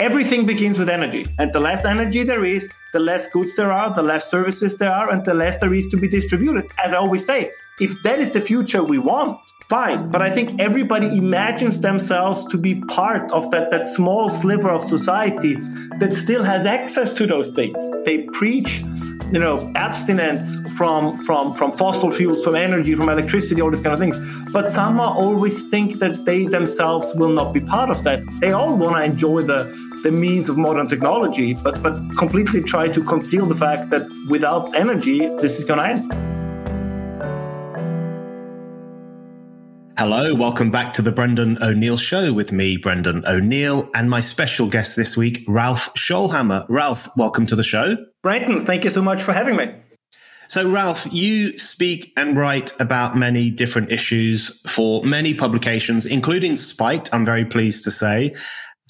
Everything begins with energy. And the less energy there is, the less goods there are, the less services there are, and the less there is to be distributed. As I always say, if that is the future we want, fine. But I think everybody imagines themselves to be part of that, that small sliver of society that still has access to those things. They preach you know abstinence from from from fossil fuels from energy from electricity all these kind of things but some always think that they themselves will not be part of that they all want to enjoy the the means of modern technology but but completely try to conceal the fact that without energy this is going to end Hello, welcome back to the Brendan O'Neill Show with me, Brendan O'Neill, and my special guest this week, Ralph Schoellhammer. Ralph, welcome to the show. Brendan, thank you so much for having me. So, Ralph, you speak and write about many different issues for many publications, including Spiked, I'm very pleased to say.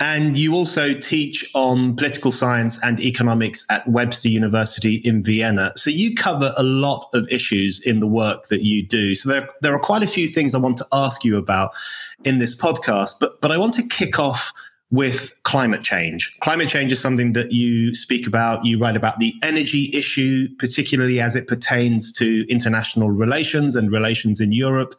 And you also teach on political science and economics at Webster University in Vienna. So you cover a lot of issues in the work that you do. So there, there are quite a few things I want to ask you about in this podcast, but, but I want to kick off with climate change. Climate change is something that you speak about. You write about the energy issue, particularly as it pertains to international relations and relations in Europe.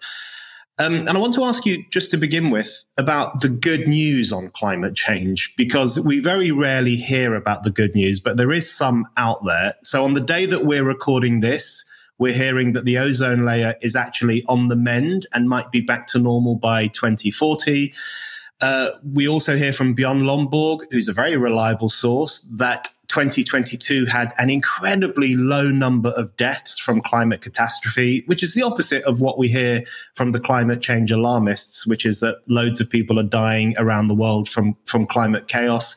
Um, and I want to ask you, just to begin with, about the good news on climate change, because we very rarely hear about the good news, but there is some out there. So on the day that we're recording this, we're hearing that the ozone layer is actually on the mend and might be back to normal by 2040. Uh, we also hear from Bjorn Lomborg, who's a very reliable source, that 2022 had an incredibly low number of deaths from climate catastrophe, which is the opposite of what we hear from the climate change alarmists, which is that loads of people are dying around the world from, from climate chaos.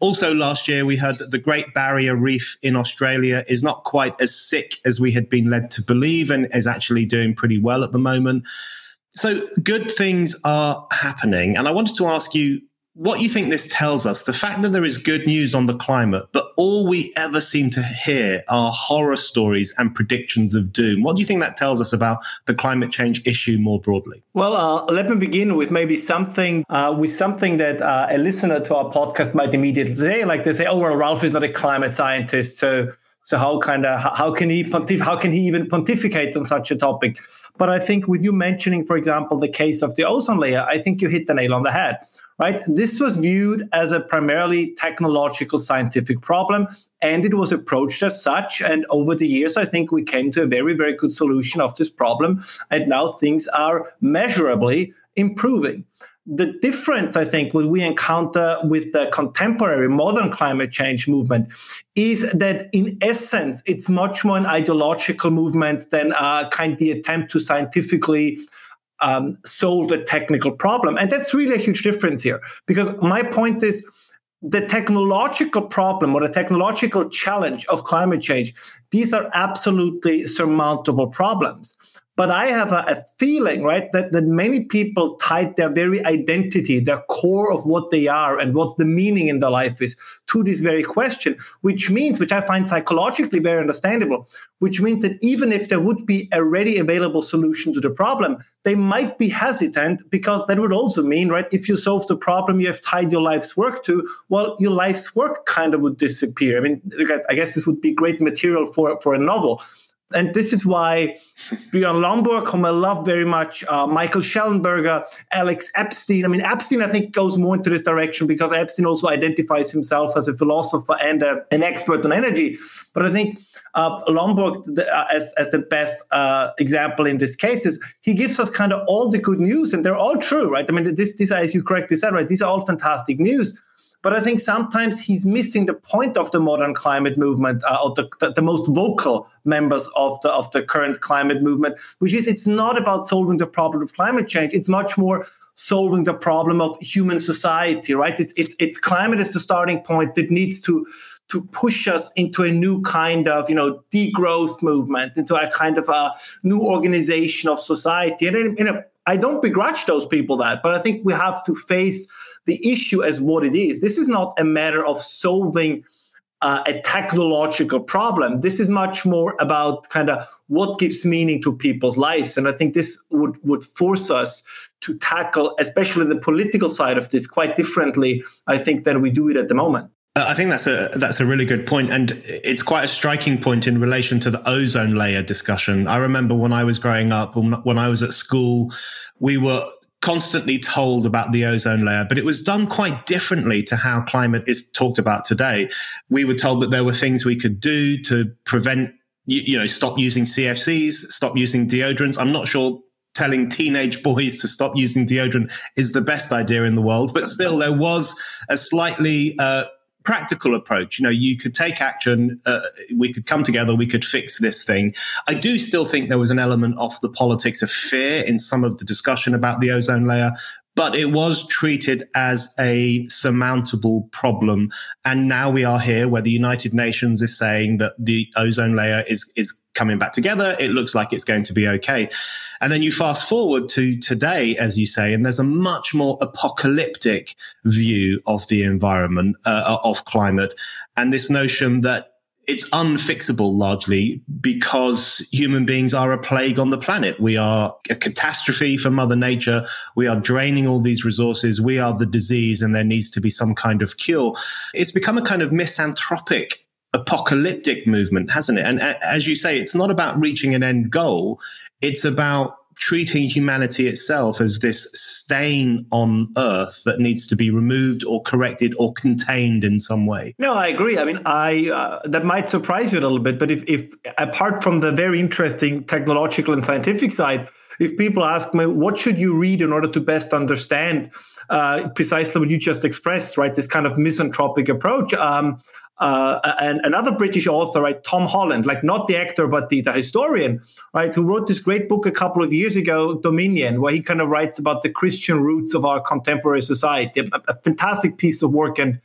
Also, last year, we heard that the Great Barrier Reef in Australia is not quite as sick as we had been led to believe and is actually doing pretty well at the moment. So, good things are happening. And I wanted to ask you what you think this tells us the fact that there is good news on the climate, but all we ever seem to hear are horror stories and predictions of doom. What do you think that tells us about the climate change issue more broadly? Well, uh, let me begin with maybe something uh, with something that uh, a listener to our podcast might immediately say, like they say, "Oh, well, Ralph is not a climate scientist, so so how kind of how can he pontif- how can he even pontificate on such a topic?" But I think with you mentioning, for example, the case of the ozone layer, I think you hit the nail on the head right? This was viewed as a primarily technological scientific problem, and it was approached as such. And over the years, I think we came to a very, very good solution of this problem. And now things are measurably improving. The difference, I think, what we encounter with the contemporary modern climate change movement is that, in essence, it's much more an ideological movement than a kind of the attempt to scientifically um, solve a technical problem. And that's really a huge difference here because my point is the technological problem or the technological challenge of climate change, these are absolutely surmountable problems. But I have a, a, feeling, right, that, that many people tied their very identity, their core of what they are and what the meaning in their life is to this very question, which means, which I find psychologically very understandable, which means that even if there would be a ready available solution to the problem, they might be hesitant because that would also mean, right, if you solve the problem you have tied your life's work to, well, your life's work kind of would disappear. I mean, I guess this would be great material for, for a novel and this is why Bjorn Lomborg, whom I love very much, uh, Michael Shellenberger, Alex Epstein. I mean, Epstein, I think, goes more into this direction because Epstein also identifies himself as a philosopher and a, an expert on energy. But I think uh, Lomborg, the, uh, as, as the best uh, example in this case, is he gives us kind of all the good news, and they're all true, right? I mean, this, these as you correctly said, right? These are all fantastic news. But I think sometimes he's missing the point of the modern climate movement, uh, the, the, the, most vocal members of the of the current climate movement, which is it's not about solving the problem of climate change. It's much more solving the problem of human society, right? It's it's it's climate is the starting point that needs to to push us into a new kind of you know degrowth movement into a kind of a new organization of society and i don't begrudge those people that but i think we have to face the issue as what it is. This is not a matter of solving uh, a technological problem. This is much more about kind of what gives meaning to people's lives. And I think this would, would force us to tackle, especially the political side of this, quite differently, I think, than we do it at the moment. Uh, I think that's a that's a really good point, and it's quite a striking point in relation to the ozone layer discussion. I remember when I was growing up, when I was at school, we were constantly told about the ozone layer, but it was done quite differently to how climate is talked about today. We were told that there were things we could do to prevent, you, you know, stop using CFCs, stop using deodorants. I'm not sure telling teenage boys to stop using deodorant is the best idea in the world, but still there was a slightly, uh, practical approach. You know, you could take action, uh, we could come together, we could fix this thing. I do still think there was an element of the politics of fear in some of the discussion about the ozone layer, but it was treated as a surmountable problem. And now we are here where the United Nations is saying that the ozone layer is, is coming back together. It looks like it's going to be okay. And then you fast forward to today, as you say, and there's a much more apocalyptic view of the environment, uh, of climate, and this notion that it's unfixable largely because human beings are a plague on the planet. We are a catastrophe for Mother Nature. We are draining all these resources. We are the disease, and there needs to be some kind of cure. It's become a kind of misanthropic apocalyptic movement, hasn't it? And as you say, it's not about reaching an end goal. It's about treating humanity itself as this stain on earth that needs to be removed or corrected or contained in some way. No, I agree. I mean, I uh, that might surprise you a little bit, but if, if apart from the very interesting technological and scientific side, if people ask me what should you read in order to best understand uh, precisely what you just expressed, right? This kind of misanthropic approach. Um, uh, and another British author, right, Tom Holland, like not the actor but the, the historian, right, who wrote this great book a couple of years ago, Dominion, where he kind of writes about the Christian roots of our contemporary society. A, a fantastic piece of work, and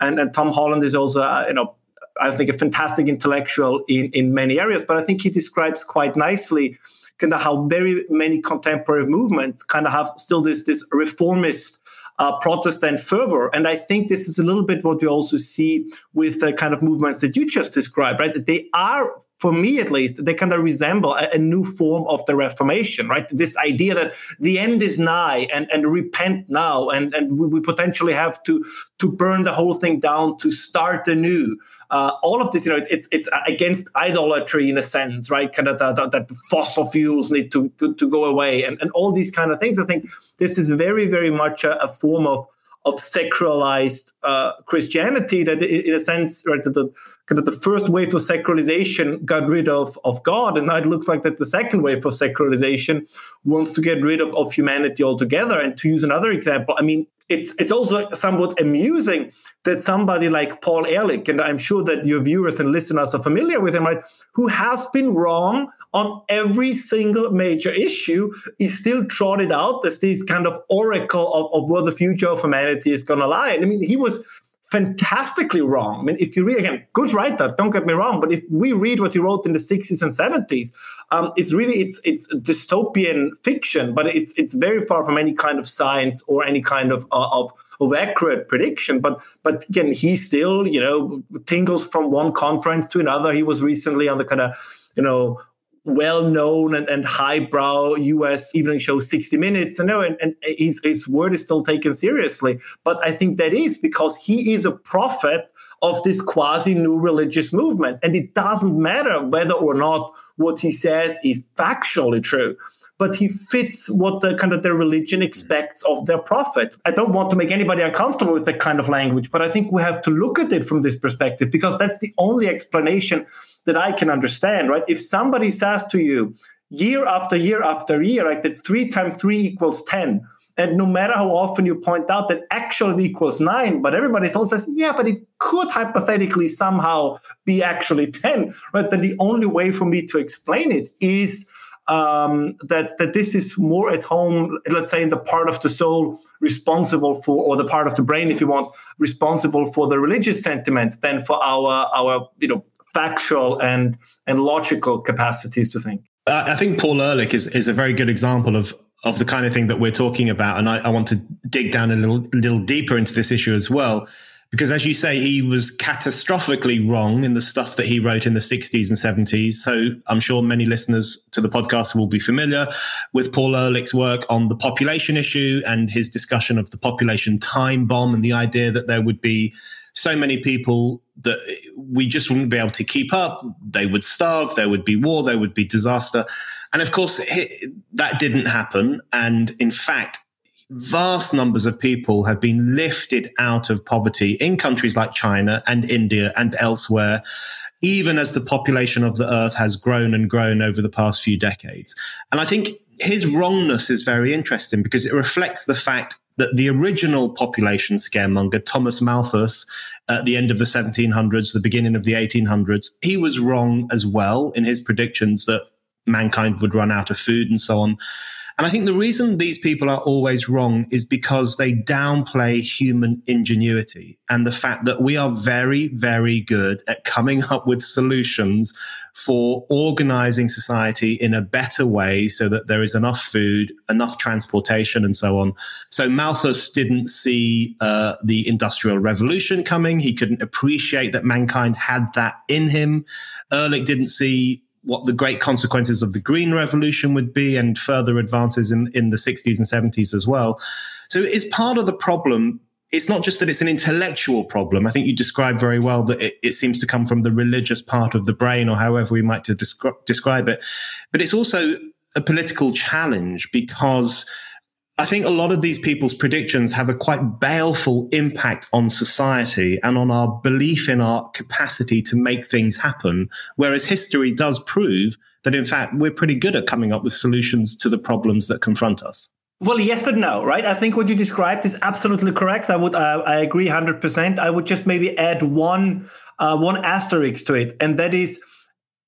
and, and Tom Holland is also, uh, you know, I think a fantastic intellectual in in many areas. But I think he describes quite nicely kind of how very many contemporary movements kind of have still this this reformist uh, Protestant fervor. And I think this is a little bit what we also see with the kind of movements that you just described, right? That they are for me at least, they kind of resemble a, a, new form of the Reformation, right? This idea that the end is nigh and, and repent now, and, and we, we potentially have to to burn the whole thing down to start anew. Uh, all of this, you know, it's it's against idolatry in a sense, right? Kind of that, that, fossil fuels need to, to, go away, and and all these kind of things. I think this is very very much a, a form of of sacralized uh, Christianity that, in a sense, right, the kind of the first wave of secularization got rid of of God, and now it looks like that the second wave of secularization wants to get rid of, of humanity altogether. And to use another example, I mean, it's it's also somewhat amusing that somebody like Paul Ehrlich, and I'm sure that your viewers and listeners are familiar with him, right, who has been wrong on every single major issue, is still trotted out as this kind of oracle of, of where the future of humanity is going to lie. I mean, he was fantastically wrong. I mean, if you read again, good writer, don't get me wrong, but if we read what he wrote in the 60s and 70s, um, it's really it's it's dystopian fiction, but it's it's very far from any kind of science or any kind of uh, of of accurate prediction. But but again, he still you know tingles from one conference to another. He was recently on the kind of you know well-known and, and highbrow US evening show 60 Minutes. And, know, and, and his, his word is still taken seriously. But I think that is because he is a prophet of this quasi new religious movement. And it doesn't matter whether or not what he says is factually true but he fits what the kind of their religion mm-hmm. expects of their prophet. I don't want to make anybody uncomfortable with that kind of language, but I think we have to look at it from this perspective because that's the only explanation that I can understand, right? If somebody says to you year after year after year, like that three times three equals 10, and no matter how often you point out that actually equals nine, but everybody still says, yeah, but it could hypothetically somehow be actually 10, right? Then the only way for me to explain it is um, that that this is more at home, let's say, in the part of the soul responsible for, or the part of the brain, if you want, responsible for the religious sentiment, than for our our you know factual and and logical capacities to think. I think Paul Ehrlich is is a very good example of of the kind of thing that we're talking about, and I, I want to dig down a little little deeper into this issue as well. Because as you say, he was catastrophically wrong in the stuff that he wrote in the 60s and 70s. So I'm sure many listeners to the podcast will be familiar with Paul Ehrlich's work on the population issue and his discussion of the population time bomb and the idea that there would be so many people that we just wouldn't be able to keep up. They would starve, there would be war, there would be disaster. And of course, that didn't happen. And in fact, vast numbers of people have been lifted out of poverty in countries like China and India and elsewhere, even as the population of the earth has grown and grown over the past few decades. And I think his wrongness is very interesting because it reflects the fact that the original population scaremonger, Thomas Malthus, at the end of the 1700s, the beginning of the 1800s, he was wrong as well in his predictions that mankind would run out of food and so on. And I think the reason these people are always wrong is because they downplay human ingenuity and the fact that we are very, very good at coming up with solutions for organizing society in a better way so that there is enough food, enough transportation, and so on. So Malthus didn't see uh, the Industrial Revolution coming. He couldn't appreciate that mankind had that in him. Ehrlich didn't see what the great consequences of the Green Revolution would be and further advances in, in the 60s and 70s as well. So it's part of the problem. It's not just that it's an intellectual problem. I think you described very well that it, it seems to come from the religious part of the brain or however we might to descri- describe it. But it's also a political challenge because I think a lot of these people's predictions have a quite baleful impact on society and on our belief in our capacity to make things happen. Whereas history does prove that, in fact, we're pretty good at coming up with solutions to the problems that confront us. Well, yes and no, right? I think what you described is absolutely correct. I would, uh, I agree, hundred percent. I would just maybe add one, uh, one asterisk to it, and that is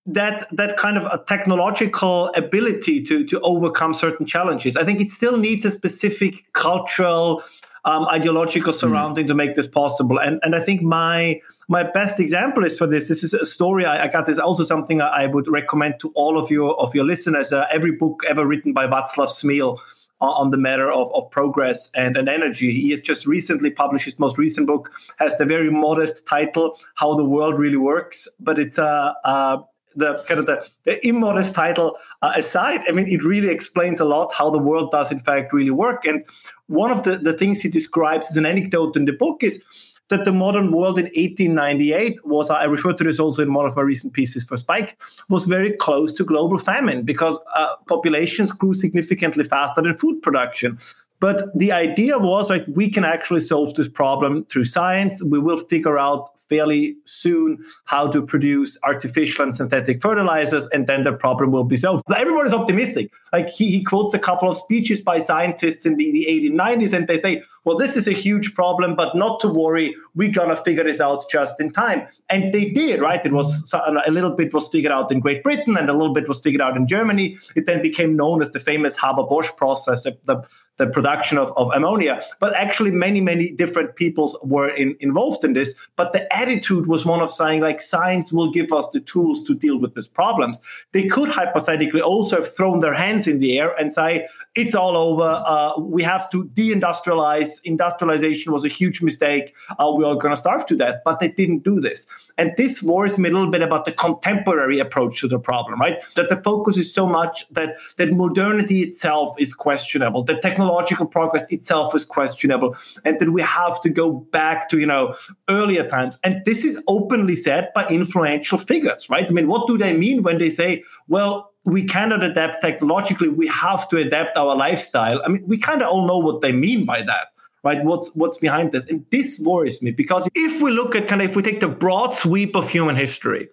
that that kind of a technological ability to to overcome certain challenges. I think it still needs a specific cultural um, ideological hmm. surrounding mm. to make this possible. And and I think my my best example is for this. This is a story I, I got. This also something I, I, would recommend to all of your of your listeners. Uh, every book ever written by Václav Smil on the matter of, of progress and, and energy. He has just recently published his most recent book, has the very modest title, How the World Really Works, but it's a, a the kind of the, the immodest title uh, aside, I mean, it really explains a lot how the world does in fact really work. And one of the, the things he describes as an anecdote in the book is that the modern world in 1898 was, I refer to this also in one of my recent pieces for Spiked, was very close to global famine because uh, populations grew significantly faster than food production. But the idea was, right, we can actually solve this problem through science. We will figure out fairly soon how to produce artificial and synthetic fertilizers, and then the problem will be solved. So is optimistic. Like he, he quotes a couple of speeches by scientists in the, the 1890s, and they say, well, this is a huge problem, but not to worry. We're to figure this out just in time. And they did, right? It was a little bit was figured out in Great Britain and a little bit was figured out in Germany. It then became known as the famous Haber-Bosch process, the, the the production of, of ammonia. But actually, many, many different peoples were in, involved in this. But the attitude was one of saying, like, science will give us the tools to deal with these problems. They could hypothetically also have thrown their hands in the air and say, it's all over. Uh, we have to deindustrialize. Industrialization was a huge mistake. Uh, we're going to starve to death. But they didn't do this. And this worries me a little bit about the contemporary approach to the problem, right? That the focus is so much that, that modernity itself is questionable, that technology technological progress itself is questionable. And that we have to go back to you know earlier times. And this is openly said by influential figures right? I mean what do they mean when they say well we cannot adapt technologically we have to adapt our lifestyle? I mean we kind of all know what they mean by that right? What's what's behind this? And this worries me because if we look at kind of if we take the broad sweep of human history,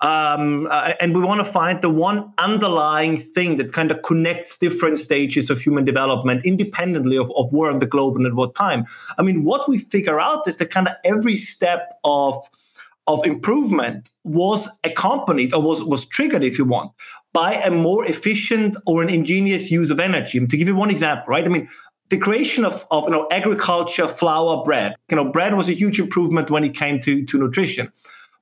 um, uh, and we want to find the one underlying thing that kind of connects different stages of human development independently of, of where on the globe and at what time. I mean, what we figure out is that kind of every step of of improvement was accompanied or was, was triggered, if you want, by a more efficient or an ingenious use of energy. And to give you one example, right? I mean, the creation of, of you know agriculture, flour, bread. You know, bread was a huge improvement when it came to, to nutrition.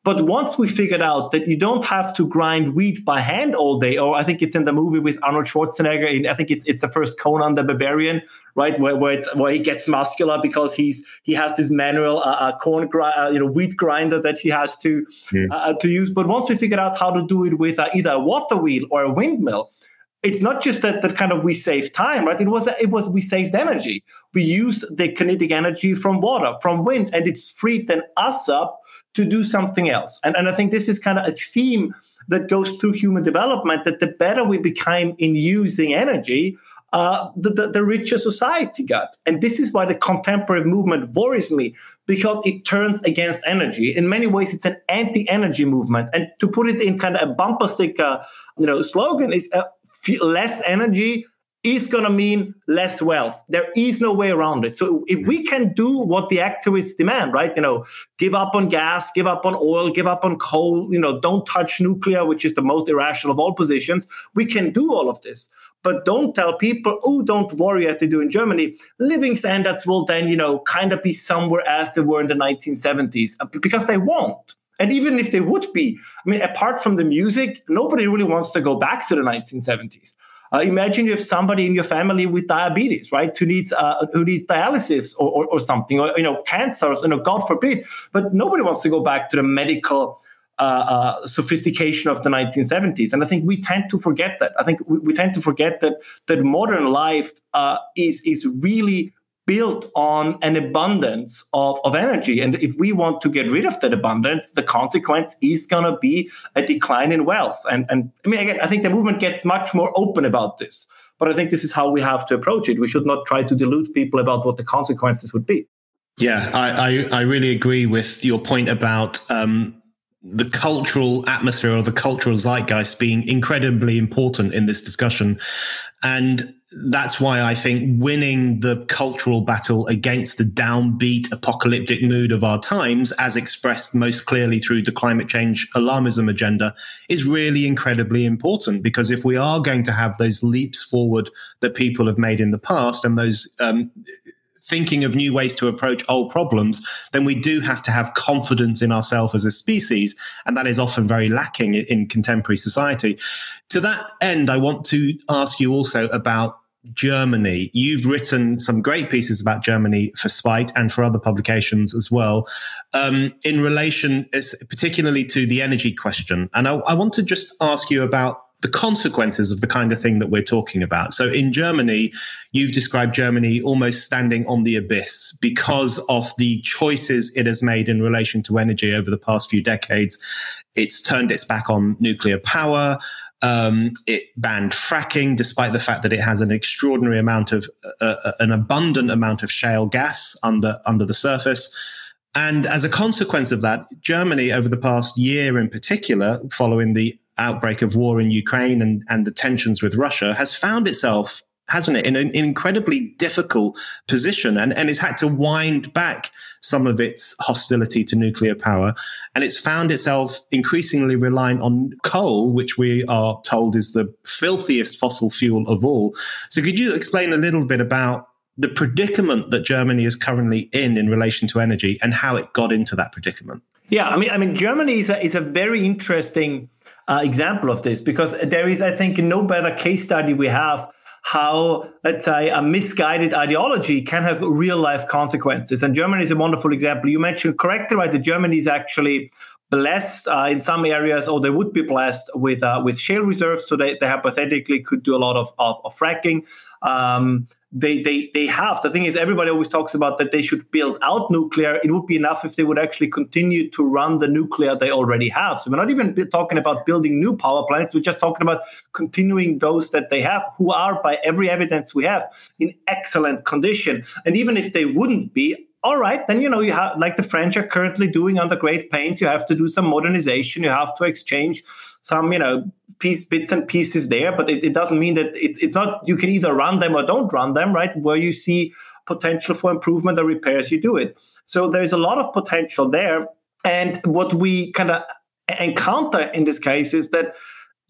But once we figured out that you don't have to grind wheat by hand all day, or I think it's in the movie with Arnold Schwarzenegger, in, I think it's it's the first Conan the Barbarian, right, where where, it's, where he gets muscular because he's he has this manual uh, uh, corn uh, you know wheat grinder that he has to yeah. Uh, uh, to use. But once we figured out how to do it with uh, either a water wheel or a windmill, it's not just that that kind of we save time, right? It was it was we saved energy. We used the kinetic energy from water, from wind, and it's freed then us up to do something else. And, and I think this is kind of a theme that goes through human development that the better we became in using energy, uh, the, the, the, richer society got. And this is why the contemporary movement worries me because it turns against energy. In many ways, it's an anti energy movement. And to put it in kind of a bumper sticker you know, slogan is uh, less energy, is going to mean less wealth. There is no way around it. So if we can do what the activists demand, right? You know, give up on gas, give up on oil, give up on coal, you know, don't touch nuclear, which is the most irrational of all positions. We can do all of this. But don't tell people, oh, don't worry, as they do in Germany. Living standards will then, you know, kind of be somewhere as they were in the 1970s, uh, because they won't. And even if they would be, I mean, apart from the music, nobody really wants to go back to the 1970s. Uh, imagine you have somebody in your family with diabetes, right? Who needs uh, who needs dialysis or, or, or, something, or you know, cancers. You know, God forbid. But nobody wants to go back to the medical uh, uh sophistication of the 1970s, and I think we tend to forget that. I think we, we tend to forget that that modern life uh, is is really built on an abundance of, of energy. And if we want to get rid of that abundance, the consequence is going to be a decline in wealth. And, and I mean, again, I think the movement gets much more open about this. But I think this is how we have to approach it. We should not try to delude people about what the consequences would be. Yeah, I, I, I really agree with your point about um, the cultural atmosphere or the cultural zeitgeist being incredibly important in this discussion. And that's why I think winning the cultural battle against the downbeat apocalyptic mood of our times, as expressed most clearly through the climate change alarmism agenda, is really incredibly important. Because if we are going to have those leaps forward that people have made in the past and those um, thinking of new ways to approach old problems, then we do have to have confidence in ourselves as a species. And that is often very lacking in contemporary society. To that end, I want to ask you also about Germany. You've written some great pieces about Germany for Spiked and for other publications as well, um, in relation, particularly to the energy question. And I, I want to just ask you about the consequences of the kind of thing that we're talking about. So in Germany, you've described Germany almost standing on the abyss because of the choices it has made in relation to energy over the past few decades. It's turned its back on nuclear power. Um, it banned fracking, despite the fact that it has an extraordinary amount of, uh, uh, an abundant amount of shale gas under under the surface. And as a consequence of that, Germany, over the past year in particular, following the outbreak of war in Ukraine and, and the tensions with Russia, has found itself hasn't it, in an incredibly difficult position and, and it's had to wind back some of its hostility to nuclear power. And it's found itself increasingly reliant on coal, which we are told is the filthiest fossil fuel of all. So could you explain a little bit about the predicament that Germany is currently in in relation to energy and how it got into that predicament? Yeah, I mean, I mean, Germany is a, is a very interesting uh, example of this because there is, I think, no better case study we have how, let's say, a misguided ideology can have real life consequences. And Germany is a wonderful example. You mentioned correctly, right? That Germany is actually blessed uh, in some areas, or they would be blessed with uh, with shale reserves, so they, they hypothetically could do a lot of, of, of fracking. Um, they, they they have the thing is everybody always talks about that they should build out nuclear. It would be enough if they would actually continue to run the nuclear they already have. So we're not even talking about building new power plants. We're just talking about continuing those that they have, who are by every evidence we have in excellent condition. And even if they wouldn't be, all right, then you know you have like the French are currently doing under great pains. You have to do some modernization. You have to exchange some, you know, piece bits and pieces there. But it, it doesn't mean that it's it's not you can either run them or don't run them, right? Where you see potential for improvement or repairs, you do it. So there's a lot of potential there. And what we kind of encounter in this case is that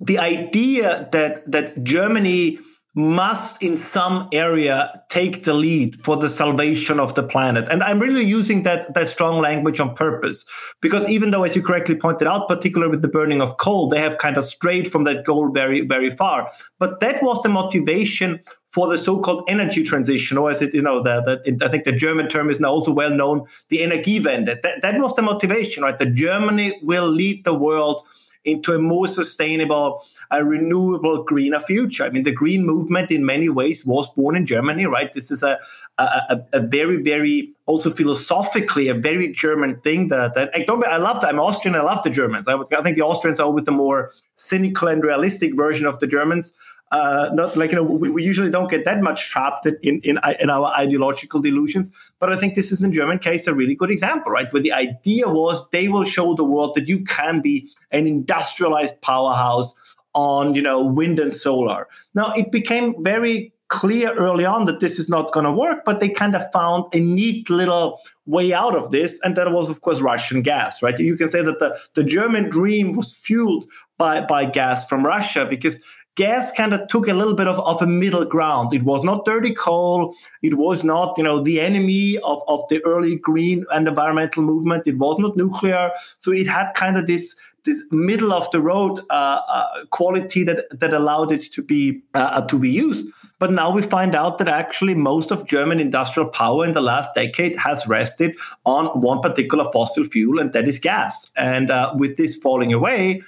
the idea that that Germany must in some area take the lead for the salvation of the planet. And i'm really using that that strong language on purpose. Because even though as you correctly pointed out particularly with the burning of coal they have kind of strayed from that goal very very far. But that was the motivation for the so-called energy transition or as it you know the, the i think the german term is now also well known the energiewende. That, that was the motivation right? That germany will lead the world into a more sustainable, uh, renewable, greener future. I mean, the green movement in many ways was born in Germany, right? This is a, a, a very, very also philosophically a very German thing. That, that I, don't, I love that. I'm Austrian. I love the Germans. I, I think the Austrians are with the more cynical and realistic version of the Germans uh, not like you know we, we, usually don't get that much trapped in, in in our ideological delusions but i think this is in the german case a really good example right? Where the idea was they will show the world that you can be an industrialized powerhouse on you know wind and solar. Now it became very clear early on that this is not going to work but they kind of found a neat little way out of this and that was of course russian gas right? You can say that the, the german dream was fueled by, by gas from russia because gas kind of took a little bit of, of a middle ground. It was not dirty coal. It was not, you know, the enemy of, of the early green and environmental movement. It was not nuclear. So it had kind of this this middle of the road uh, uh, quality that that allowed it to be uh, to be used. But now we find out that actually most of German industrial power in the last decade has rested on one particular fossil fuel, and that is gas. And uh, with this falling away,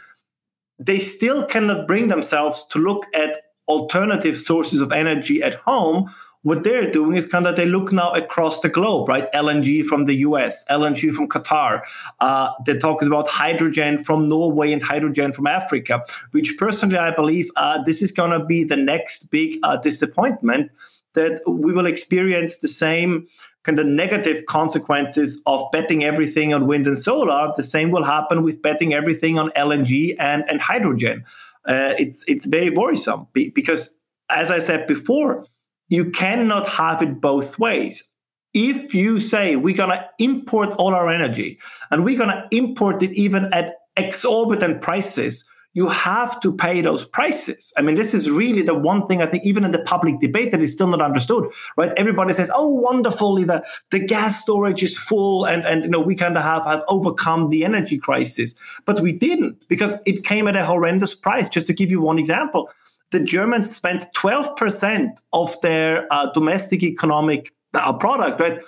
they still cannot bring themselves to look at alternative sources of energy at home what they're doing is kind of they look now across the globe, right? LNG from the US, LNG from Qatar. Uh, they're talking about hydrogen from Norway and hydrogen from Africa, which personally I believe uh, this is going to be the next big uh, disappointment that we will experience the same kind of negative consequences of betting everything on wind and solar, the same will happen with betting everything on LNG and, and hydrogen. Uh, it's it's very worrisome because, as I said before, you cannot have it both ways. If you say we're going to import all our energy and we're going to import it even at exorbitant prices, you have to pay those prices. I mean, this is really the one thing I think, even in the public debate, that is still not understood, right? Everybody says, "Oh, wonderfully, the, the gas storage is full, and and you know we kind of have have overcome the energy crisis," but we didn't because it came at a horrendous price. Just to give you one example, the Germans spent twelve percent of their uh, domestic economic uh, product, right?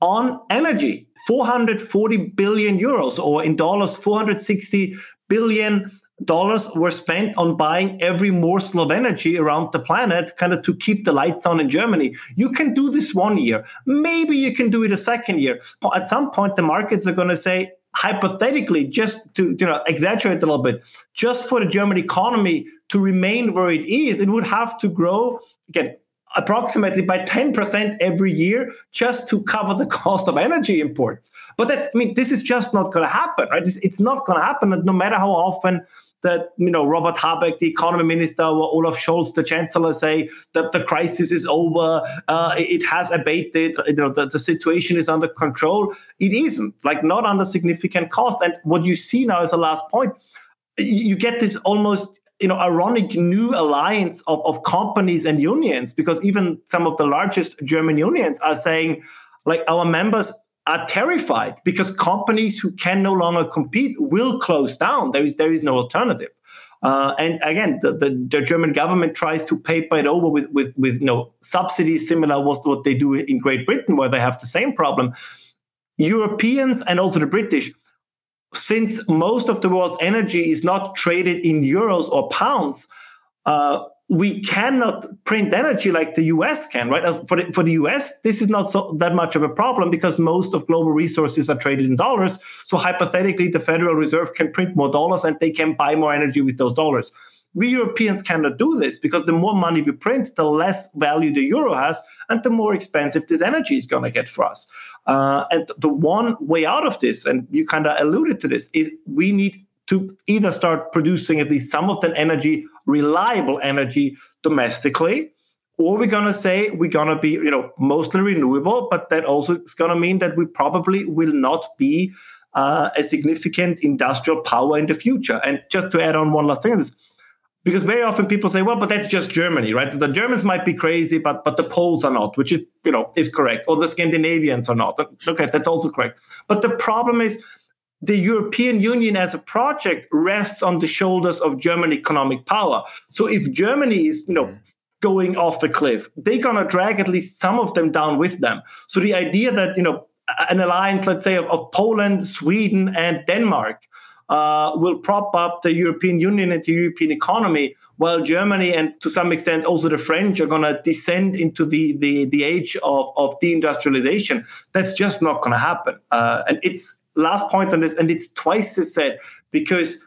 On energy, 440 billion euros, or in dollars, 460 billion dollars were spent on buying every morsel of energy around the planet, kind of to keep the lights on in Germany. You can do this one year. Maybe you can do it a second year. But at some point, the markets are going to say, hypothetically, just to you know exaggerate a little bit, just for the German economy to remain where it is, it would have to grow again approximately by 10% every year just to cover the cost of energy imports. But that, I mean, this is just not going to happen, right? It's, it's not going to happen. And no matter how often that, you know, Robert Habeck, the economy minister, or Olaf Scholz, the chancellor, say that the crisis is over, uh, it has abated, you know, the, the situation is under control. It isn't, like, not under significant cost. And what you see now is a last point. You get this almost you know ironic new alliance of, of companies and unions because even some of the largest german unions are saying like our members are terrified because companies who can no longer compete will close down there is there is no alternative uh, and again, the, the, the, German government tries to paper it over with, with, with you know, subsidies similar to what they do in Great Britain, where they have the same problem. Europeans and also the British since most of the world's energy is not traded in euros or pounds, uh, we cannot print energy like the US can, right? As for the, for the US, this is not so that much of a problem because most of global resources are traded in dollars. So hypothetically, the Federal Reserve can print more dollars and they can buy more energy with those dollars. We Europeans cannot do this because the more money we print, the less value the euro has, and the more expensive this energy is going to get for us. Uh, and the one way out of this, and you kind of alluded to this, is we need to either start producing at least some of that energy, reliable energy, domestically, or we're going to say we're going to be, you know, mostly renewable, but that also is going to mean that we probably will not be uh, a significant industrial power in the future. And just to add on one last thing, this because very often people say, well, but that's just Germany, right? The Germans might be crazy, but but the Poles are not, which is you know is correct, or the Scandinavians are not. Okay, that's also correct. But the problem is the European Union as a project rests on the shoulders of German economic power. So if Germany is, you know, going off a cliff, they're gonna drag at least some of them down with them. So the idea that you know an alliance, let's say, of, of Poland, Sweden, and Denmark uh, will prop up the European Union and the European economy, while Germany and to some extent also the French are going to descend into the, the, the age of, of deindustrialization. That's just not going to happen. Uh, and it's last point on this, and it's twice as said because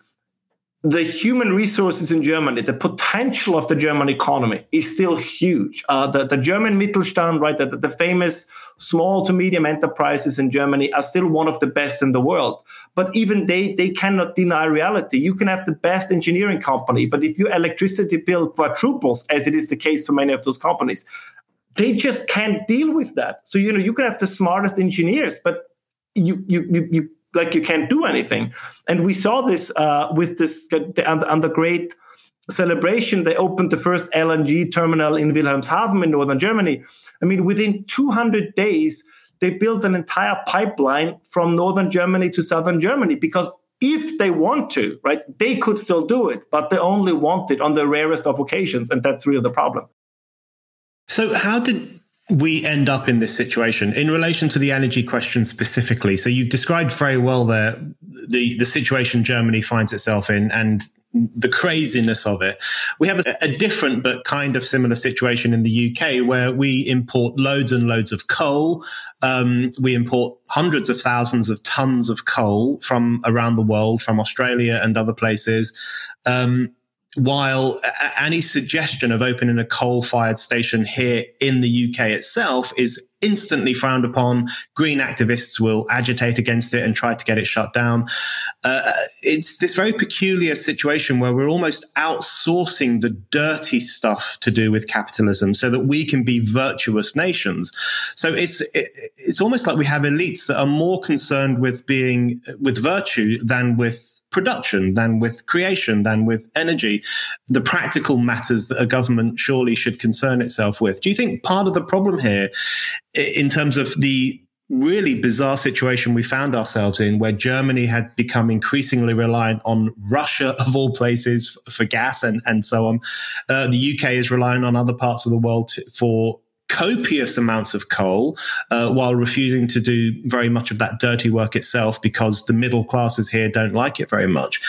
the human resources in Germany, the potential of the German economy is still huge. Uh, the, the German Mittelstand, right, the, the famous small to medium enterprises in Germany are still one of the best in the world. But even they, they cannot deny reality. You can have the best engineering company, but if your electricity bill quadruples, as it is the case for many of those companies, they just can't deal with that. So, you know, you can have the smartest engineers, but you, you, you, you like you can't do anything. And we saw this uh, with this and the great celebration. They opened the first LNG terminal in Wilhelmshaven in northern Germany. I mean, within 200 days, they built an entire pipeline from northern Germany to southern Germany because if they want to, right, they could still do it, but they only want it on the rarest of occasions, and that's really the problem. So, how did we end up in this situation in relation to the energy question specifically. So you've described very well there the the situation Germany finds itself in and the craziness of it. We have a, a, different but kind of similar situation in the UK where we import loads and loads of coal. Um, we import hundreds of thousands of tons of coal from around the world, from Australia and other places. Um, while any suggestion of opening a coal fired station here in the UK itself is instantly frowned upon, green activists will agitate against it and try to get it shut down. Uh, it's this very peculiar situation where we're almost outsourcing the dirty stuff to do with capitalism so that we can be virtuous nations. So it's, it, it's almost like we have elites that are more concerned with being with virtue than with production than with creation than with energy, the practical matters that a government surely should concern itself with. Do you think part of the problem here, in terms of the really bizarre situation we found ourselves in where Germany had become increasingly reliant on Russia of all places for gas and, and so on. Uh, the UK is relying on other parts of the world to, for copious amounts of coal uh, while refusing to do very much of that dirty work itself because the middle classes here don't like it very much.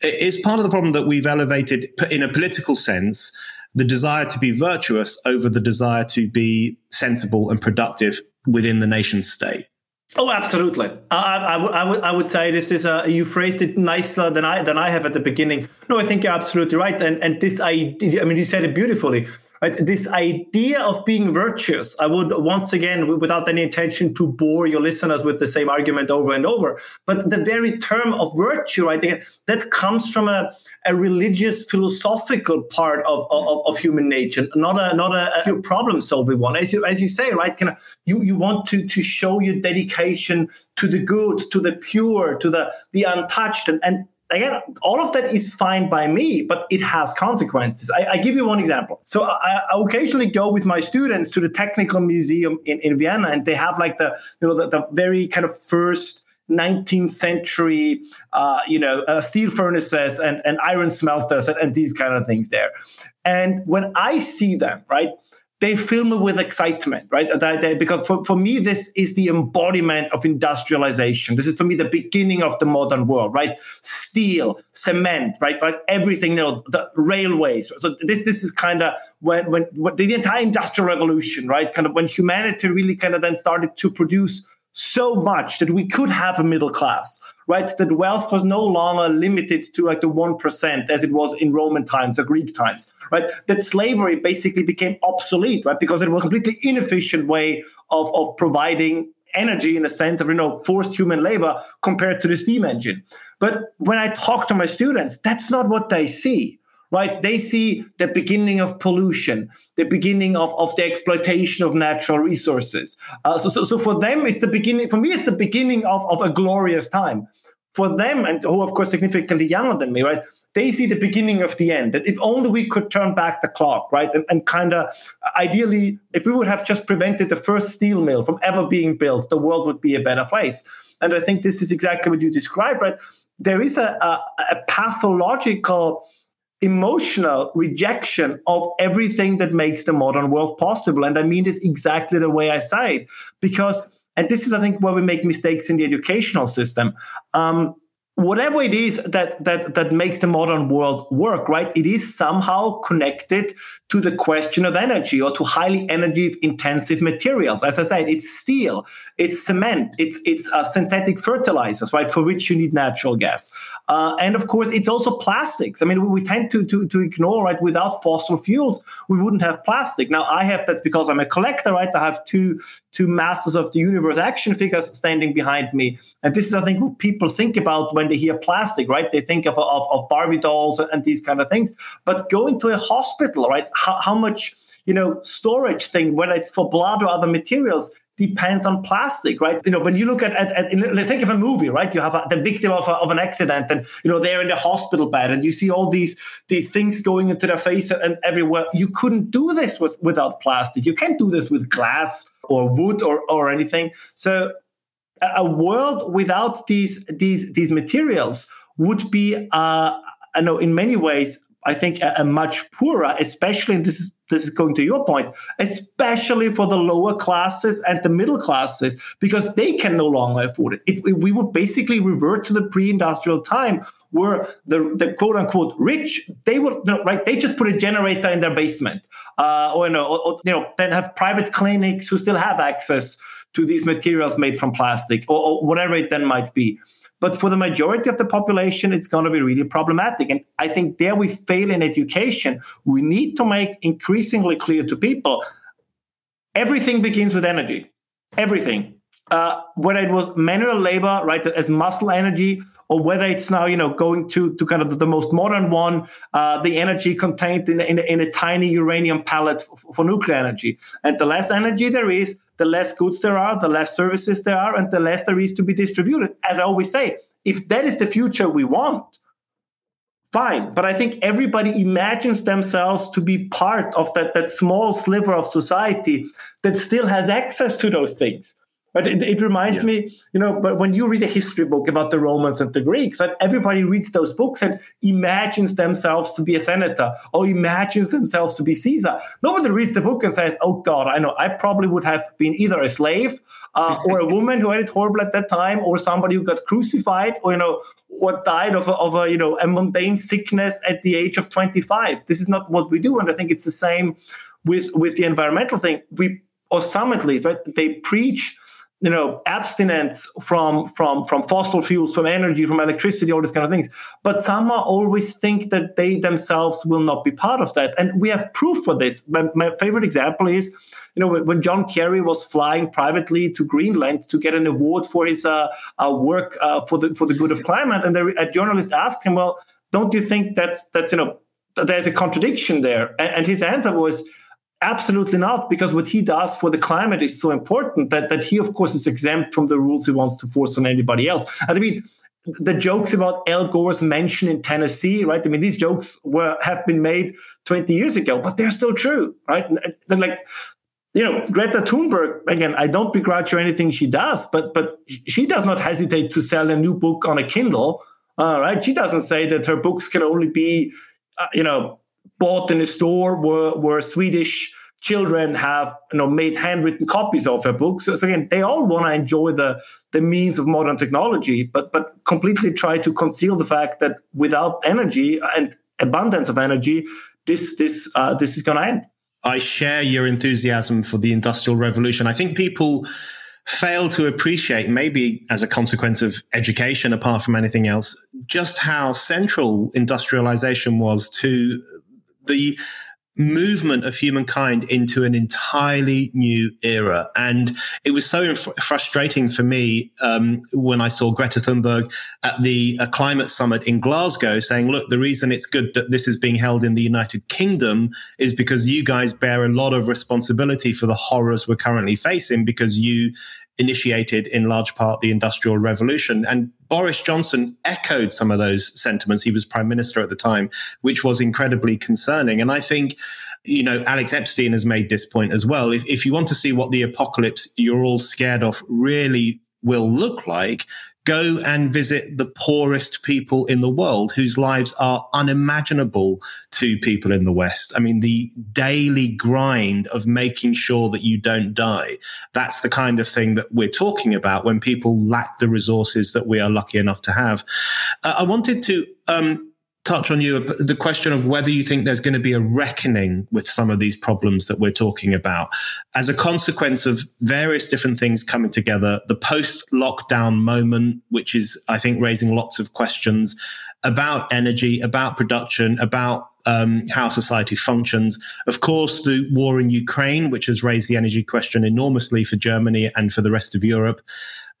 It is part of the problem that we've elevated in a political sense the desire to be virtuous over the desire to be sensible and productive within the nation state. Oh, absolutely. I, I, I, would, I would say this is a, you phrased it nicer than I than I have at the beginning. No, I think you're absolutely right. And and this idea, I mean, you said it beautifully. Right? This idea of being virtuous, I would once again, without any intention to bore your listeners with the same argument over and over, but the very term of virtue, right, that comes from a, a religious, philosophical part of, of, of human nature, not a not a, a problem solving one. As you as you say, right, of, you you want to to show your dedication to the good, to the pure, to the the untouched, and, and again, all of that is fine by me, but it has consequences. I, I give you one example. So I, I, occasionally go with my students to the Technical Museum in, in Vienna, and they have like the you know the, the very kind of first 19th century, uh, you know, uh, steel furnaces and, and iron smelters and, and these kind of things there. And when I see them, right, they fill me with excitement, right? Because for, for me, this is the embodiment of industrialization. This is for me the beginning of the modern world, right? Steel, cement, right? Like everything, you know, the railways. So this this is kind of when, when when the entire industrial revolution, right? Kind of when humanity really kind of then started to produce so much that we could have a middle class, right? That wealth was no longer limited to like the 1% as it was in Roman times or Greek times, right? That slavery basically became obsolete, right? Because it was a completely inefficient way of, of providing energy in a sense of, you know, forced human labor compared to the steam engine. But when I talk to my students, that's not what they see right? They see the beginning of pollution, the beginning of, of the exploitation of natural resources. Uh, so, so, so for them, it's the beginning, for me, it's the beginning of, of a glorious time. for them, and who of course significantly younger than me, right? They see the beginning of the end. That if only we could turn back the clock, right, and, and kind of ideally, if we would have just prevented the first steel mill from ever being built, the world would be a better place. And I think this is exactly what you described, right? There is a, a, a pathological emotional rejection of everything that makes the modern world possible. And I mean this exactly the way I say it, because, and this is, I think, where we make mistakes in the educational system. Um, whatever it is that that that makes the modern world work right it is somehow connected to the question of energy or to highly energy intensive materials as i said it's steel it's cement it's it's uh, synthetic fertilizers right for which you need natural gas uh, and of course it's also plastics i mean we, we tend to, to to ignore right without fossil fuels we wouldn't have plastic now i have that's because i'm a collector right i have two two masters of the universe action figures standing behind me and this is i think what people think about when they hear plastic, right? They think of, of, of Barbie dolls and these kind of things. But going to a hospital, right? How, how much, you know, storage thing, whether it's for blood or other materials, depends on plastic, right? You know, when you look at, at, at think of a movie, right? You have a, the victim of, a, of an accident, and you know they're in the hospital bed, and you see all these these things going into their face and everywhere. You couldn't do this with without plastic. You can't do this with glass or wood or or anything. So a world without these these these materials would be uh, I know in many ways I think a, a, much poorer, especially and this is this is going to your point, especially for the lower classes and the middle classes, because they can no longer afford it. it, it we would basically revert to the pre-industrial time where the, the quote unquote rich, they would right, they just put a generator in their basement, uh, or, you know, or, or, you know, then have private clinics who still have access to these materials made from plastic or, or whatever it then might be. But for the majority of the population, it's going to be really problematic. And I think there we fail in education. We need to make increasingly clear to people everything begins with energy. Everything. Uh, whether it was manual labor, right, as muscle energy, or whether it's now you know going to to kind of the most modern one, uh, the energy contained in, in, in, a tiny uranium pellet for, for nuclear energy. And the less energy there is, the less goods there are, the less services there are, and the less there is to be distributed. As I always say, if that is the future we want, fine. But I think everybody imagines themselves to be part of that, that small sliver of society that still has access to those things. But it, it reminds yeah. me, you know, but when you read a history book about the Romans and the Greeks, and everybody reads those books and imagines themselves to be a senator or imagines themselves to be Caesar. Nobody reads the book and says, "Oh God, I know, I probably would have been either a slave uh, or a woman who had it horrible at that time, or somebody who got crucified, or you know, or died of a, of a you know a mundane sickness at the age of 25." This is not what we do, and I think it's the same with with the environmental thing. We or some at least, right? They preach you know abstinence from from from fossil fuels from energy from electricity all these kind of things. But some always think that they themselves will not be part of that. And we have proof for this. My, my favorite example is you know when john kerry was flying privately to greenland to get an award for his uh, uh, work uh, for the for the good of climate. And the, a journalist asked him well don't you think that's that's you know there's a contradiction there? And, and his answer was Absolutely not, because what he does for the climate is so important that, that he, of course, is exempt from the rules he wants to force on anybody else. And I mean, the jokes about Al Gore's mansion in Tennessee, right? I mean, these jokes were have been made 20 years ago, but they're still true, right? They're like, you know, Greta Thunberg, again, I don't begrudge her anything she does, but but she does not hesitate to sell a new book on a Kindle, uh, right? She doesn't say that her books can only be, uh, you know, bought in a store where, where Swedish children have you know made handwritten copies of her books. So, so again, they all want to enjoy the the means of modern technology, but but completely try to conceal the fact that without energy and abundance of energy, this this uh, this is going to end. I share your enthusiasm for the industrial revolution. I think people fail to appreciate, maybe as a consequence of education, apart from anything else, just how central industrialization was to the movement of humankind into an entirely new era. And it was so inf- frustrating for me um, when I saw Greta Thunberg at the uh, climate summit in Glasgow saying, look, the reason it's good that this is being held in the United Kingdom is because you guys bear a lot of responsibility for the horrors we're currently facing because you initiated in large part the Industrial Revolution. And Boris Johnson echoed some of those sentiments. He was prime minister at the time, which was incredibly concerning. And I think, you know, Alex Epstein has made this point as well. If, if you want to see what the apocalypse you're all scared of really will look like, go and visit the poorest people in the world whose lives are unimaginable to people in the West. I mean, the daily grind of making sure that you don't die. That's the kind of thing that we're talking about when people lack the resources that we are lucky enough to have. Uh, I wanted to, um, touch on you the question of whether you think there's going to be a reckoning with some of these problems that we're talking about as a consequence of various different things coming together the post lockdown moment which is i think raising lots of questions about energy about production about um, how society functions. Of course, the war in Ukraine, which has raised the energy question enormously for Germany and for the rest of Europe.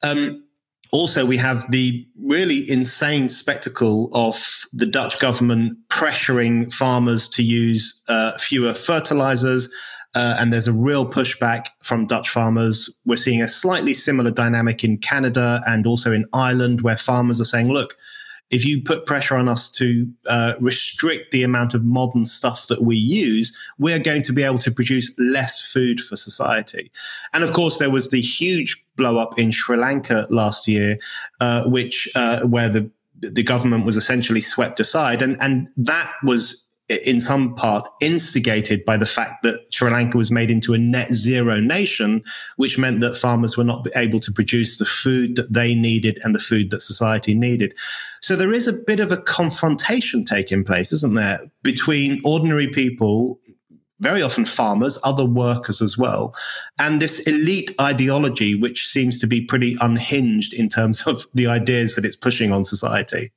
Um, also, we have the really insane spectacle of the Dutch government pressuring farmers to use uh, fewer fertilizers. Uh, and there's a real pushback from Dutch farmers. We're seeing a slightly similar dynamic in Canada and also in Ireland, where farmers are saying, look, if you put pressure on us to uh, restrict the amount of modern stuff that we use, we're going to be able to produce less food for society. And of course, there was the huge blow up in Sri Lanka last year, uh, which uh, where the the government was essentially swept aside, and and that was in some part instigated by the fact that Sri Lanka was made into a net zero nation, which meant that farmers were not able to produce the food that they needed and the food that society needed. So there is a bit of a confrontation taking place, isn't there, between ordinary people very often farmers, other workers as well, and this elite ideology, which seems to be pretty unhinged in terms of the ideas that it's pushing on society.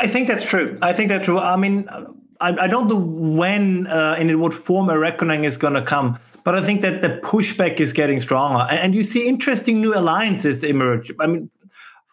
I think that's true. I think that's true. I mean, I, I don't know when uh, and in what form a reckoning is going to come, but I think that the pushback is getting stronger, and, and you see interesting new alliances emerge. I mean,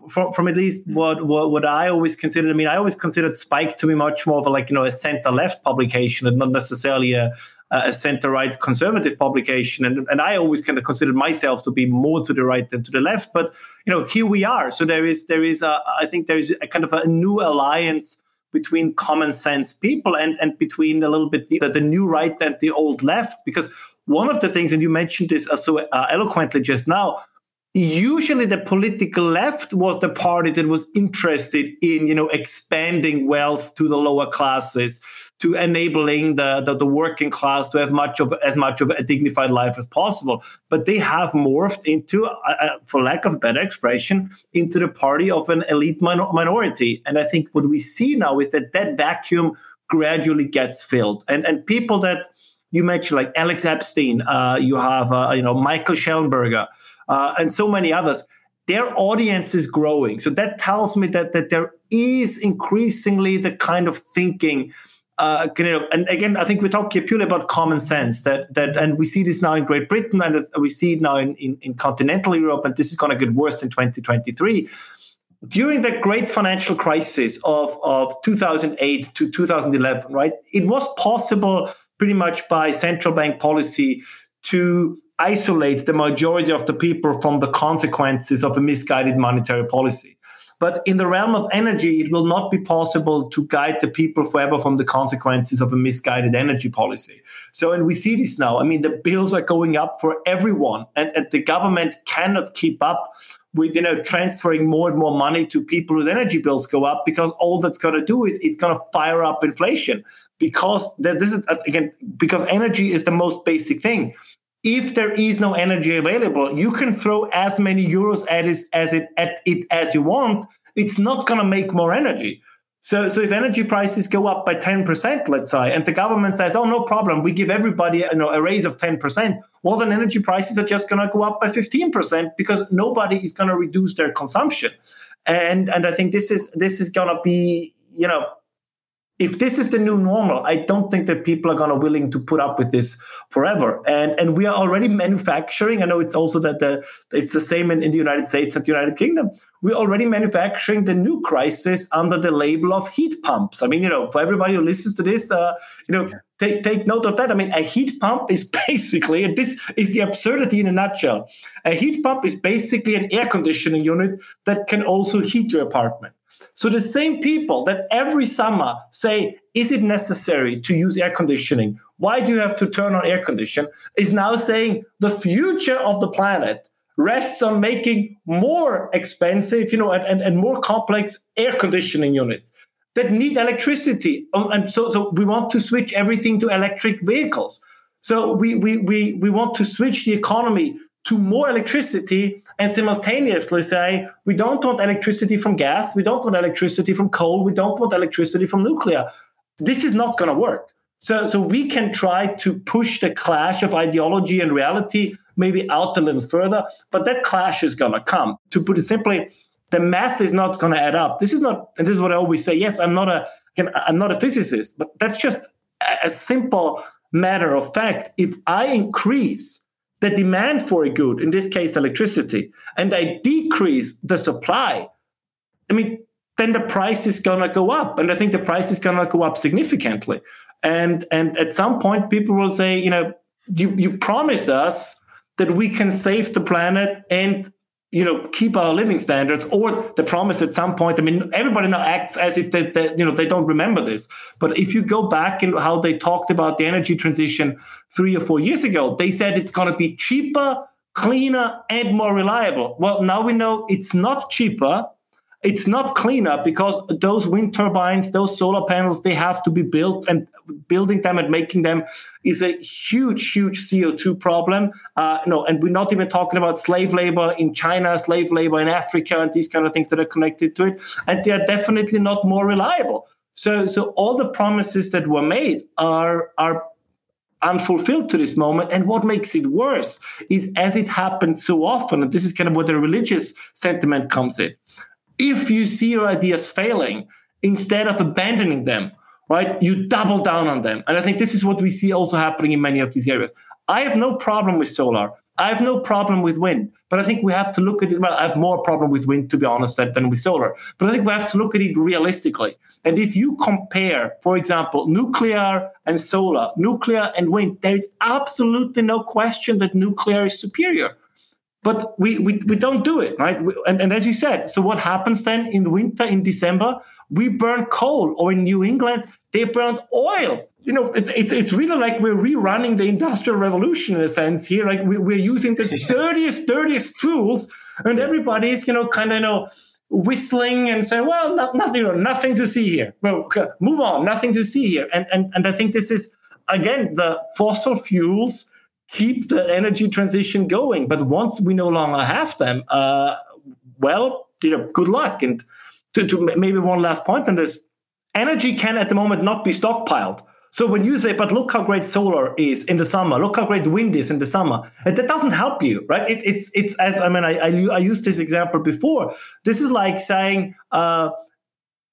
from, from at least what, what what I always considered. I mean, I always considered Spiked to be much more of a like you know a center left publication and not necessarily a a center right conservative publication. And and I always kind of considered myself to be more to the right than to the left. But you know, here we are. So there is there is a I think there is a kind of a new alliance between common sense people and, and between a little bit the, the new right and the old left. Because one of the things, and you mentioned this so uh, eloquently just now, usually the political left was the party that was interested in you know expanding wealth to the lower classes to enabling the, the, the, working class to have much of as much of a dignified life as possible. But they have morphed into, uh, uh for lack of a better expression, into the party of an elite min- minority. And I think what we see now is that that vacuum gradually gets filled, and and people that you mentioned like Alex Epstein, uh, you have uh, you know Michael Shellenberger, uh, and so many others their audience is growing. So that tells me that that there is increasingly the kind of thinking uh, and again, I think we talk purely about common sense that that, and we see this now in Great Britain, and we see it now in, in, in continental Europe, and this is going to get worse in 2023. During the great financial crisis of, of 2008 to 2011, right, it was possible pretty much by central bank policy to isolate the majority of the people from the consequences of a misguided monetary policy. But in the realm of energy, it will not be possible to guide the people forever from the consequences of a misguided energy policy. So, and we see this now. I mean, the bills are going up for everyone, and, and the government cannot keep up with you know transferring more and more money to people whose energy bills go up because all that's going to do is it's going to fire up inflation because this is again because energy is the most basic thing if there is no energy available, you can throw as many euros at it as it at it as you want. It's not going to make more energy. So, so if energy prices go up by 10%, let's say, and the government says, oh, no problem, we give everybody you know, a raise of 10%, well, then energy prices are just going to go up by 15% because nobody is going to reduce their consumption. And, and I think this is, this is going to be, you know, if this is the new normal, I don't think that people are going to willing to put up with this forever. And and we are already manufacturing. I know it's also that the it's the same in, in the United States and the United Kingdom. We're already manufacturing the new crisis under the label of heat pumps. I mean, you know, for everybody who listens to this, uh, you know, yeah. take take note of that. I mean, a heat pump is basically, and this is the absurdity in a nutshell. A heat pump is basically an air conditioning unit that can also heat your apartment. So the same people that every summer say, is it necessary to use air conditioning? Why do you have to turn on air condition? Is now saying the future of the planet rests on making more expensive, you know, and, and, and more complex air conditioning units that need electricity. Oh, and so, so we want to switch everything to electric vehicles. So we, we, we, we want to switch the economy to more electricity and simultaneously say we don't want electricity from gas, we don't want electricity from coal, we don't want electricity from nuclear. This is not going to work. So, so we can try to push the clash of ideology and reality maybe out a little further, but that clash is going to come. To put it simply, the math is not going to add up. This is not, and this is what I always say. Yes, I'm not a, I'm not a physicist, but that's just a simple matter of fact. If I increase the demand for a good, in this case electricity, and I decrease the supply, I mean, then the price is going to go up. And I think the price is going to go up significantly. And, and at some point, people will say, you know, you, you promised us that we can save the planet and you know keep our living standards or the promise at some point i mean everybody now acts as if they, they, you know they don't remember this. But if you go back in how they talked about the energy transition three or four years ago they said it's going to be cheaper cleaner and more reliable. Well now we know it's not cheaper it's not cleaner because those wind turbines, those solar panels, they have to be built, and building them and making them is a huge, huge CO2 problem. Uh, no, and we're not even talking about slave labor in China, slave labor in Africa, and these kind of things that are connected to it. And they are definitely not more reliable. So, so all the promises that were made are are unfulfilled to this moment. And what makes it worse is as it happened so often, and this is kind of where the religious sentiment comes in if you see your ideas failing, instead of abandoning them, right, you double down on them. And I think this is what we see also happening in many of these areas. I have no problem with solar. I have no problem with wind, but I think we have to look at it. Well, I have more problem with wind, to be honest, than with solar. But I think we have to look at it realistically. And if you compare, for example, nuclear and solar, nuclear and wind, there is absolutely no question that nuclear is superior but we, we, we don't do it, right? We, and, and as you said, so what happens then in the winter, in December? We burn coal, or in New England, they burn oil. You know, it's, it's, it's really like we're rerunning the industrial revolution in a sense here. Like we, we're using the dirtiest, dirtiest fuels, and everybody's, you know, kind of, you know, whistling and saying, well, not, nothing, nothing to see here. Well, move on, nothing to see here. And, and, and I think this is, again, the fossil fuels keep the energy transition going. But once we no longer have them, uh, well, you know, good luck. And to, to maybe one last point on this, energy can at the moment not be stockpiled. So when you say, but look how great solar is in the summer, look how great wind is in the summer, that doesn't help you, right? It, it's it's as I mean, I, I, I used this example before. This is like saying, uh,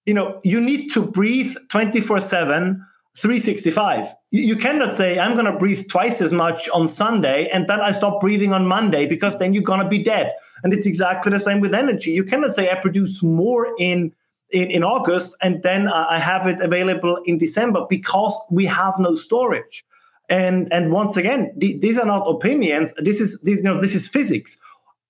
you know, you need to breathe twenty four seven 365. You cannot say, I'm going to breathe twice as much on Sunday and then I stop breathing on Monday because then you're going to be dead. And it's exactly the same with energy. You cannot say, I produce more in, in, in August and then I have it available in December because we have no storage. And, and once again, th- these are not opinions. This is, this, you know, this is physics.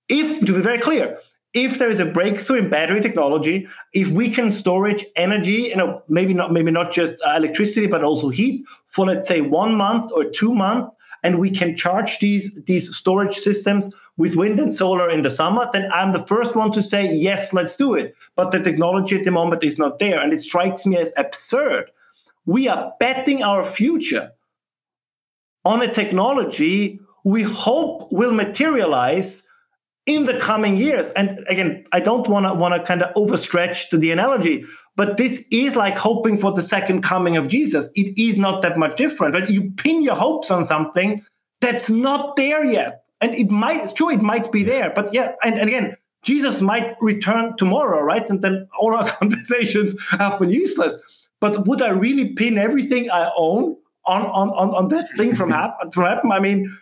If, to be very clear, if there is a breakthrough in battery technology, if we can storage energy, you know, maybe not maybe not just uh, electricity but also heat for let's say one month or two months, and we can charge these these storage systems with wind and solar in the summer, then I'm the first one to say yes, let's do it. But the technology at the moment is not there, and it strikes me as absurd. We are betting our future on a technology we hope will materialize in the coming years. And again, I don't want to want to kind of overstretch to the analogy, but this is like hoping for the second coming of Jesus. It is not that much different. but You pin your hopes on something that's not there yet. And it might, sure, it might be there, but yeah, and, and again, Jesus might return tomorrow, right? And then all our conversations have been useless. But would I really pin everything I own on on on, on that thing from happen from happen? I mean,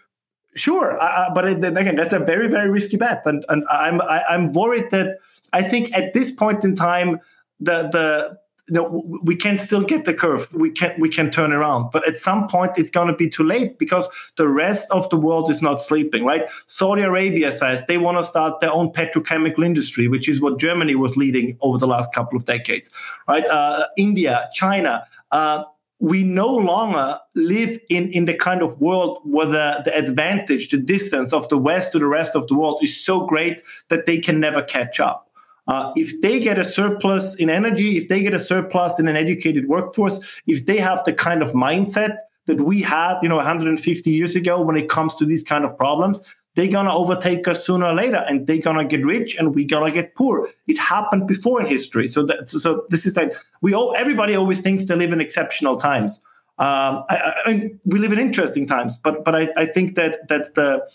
sure, but then again, that's a very very risky bet, and and I'm I, am i am worried that I think at this point in time the the you know, we can still get the curve. We can we can turn around, but at some point it's going to be too late because the rest of the world is not sleeping. Right? Saudi Arabia says they want to start their own petrochemical industry, which is what Germany was leading over the last couple of decades. Right? Uh, India, China. Uh, we no longer live in, in the kind of world where the, the advantage, the distance of the West to the rest of the world is so great that they can never catch up. Uh, if they get a surplus in energy, if they get a surplus in an educated workforce, if they have the kind of mindset that we had, you know, 150 years ago when it comes to these kind of problems, they're gonna overtake us sooner or later, and they're gonna get rich, and we're gonna get poor. It happened before in history, so that, so this is like we all everybody always thinks they live in exceptional times. Um, I, I, we live in interesting times, but but I, I think that that the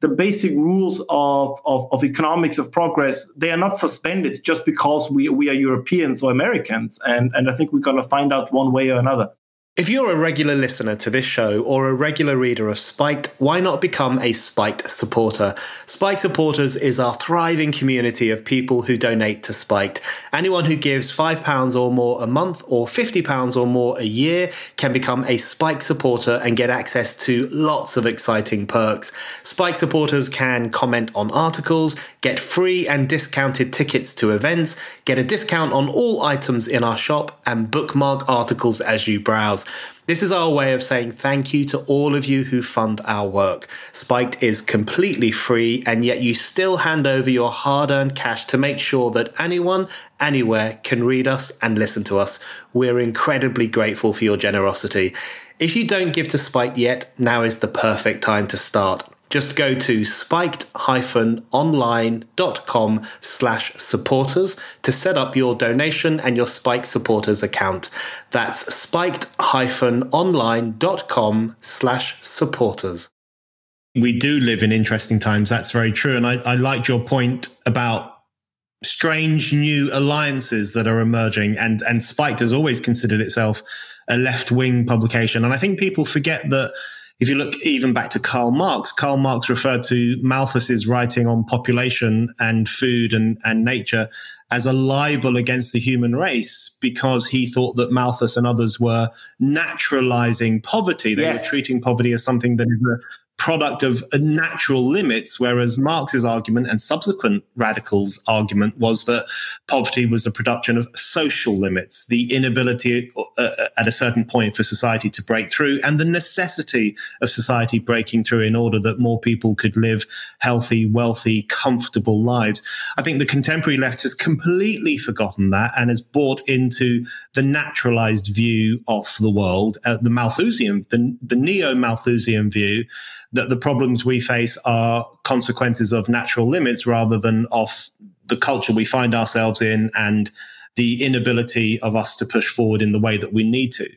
the basic rules of, of, of, economics of progress they are not suspended just because we, we are europeans or americans and, and i think we're going to find out one way or another if you're a regular listener to this show or a regular reader of Spiked, why not become a Spiked supporter? Spiked supporters is our thriving community of people who donate to Spiked. Anyone who gives £5 or more a month or £50 or more a year can become a Spiked supporter and get access to lots of exciting perks. Spiked supporters can comment on articles, get free and discounted tickets to events, get a discount on all items in our shop, and bookmark articles as you browse. This is our way of saying thank you to all of you who fund our work. Spiked is completely free, and yet you still hand over your hard earned cash to make sure that anyone, anywhere can read us and listen to us. We're incredibly grateful for your generosity. If you don't give to Spiked yet, now is the perfect time to start. Just go to spiked-online.com slash supporters to set up your donation and your Spiked supporters account. That's spiked-online.com slash supporters. We do live in interesting times. That's very true. And I, I liked your point about strange new alliances that are emerging. And, and Spiked has always considered itself a left wing publication. And I think people forget that if you look even back to Karl Marx, Karl Marx referred to Malthus's writing on population and food and, and nature as a libel against the human race because he thought that Malthus and others were naturalizing poverty. They yes. were treating poverty as something that is a product of natural limits, whereas Marx's argument and subsequent radicals' argument was that poverty was a production of social limits, the inability uh, uh, at a certain point for society to break through, and the necessity of society breaking through in order that more people could live healthy, wealthy, comfortable lives. I think the contemporary left has completely forgotten that and has bought into the naturalized view of the world, uh, the Malthusian, the, the neo Malthusian view that the problems we face are consequences of natural limits rather than of the culture we find ourselves in and the inability of us to push forward in the way that we need to.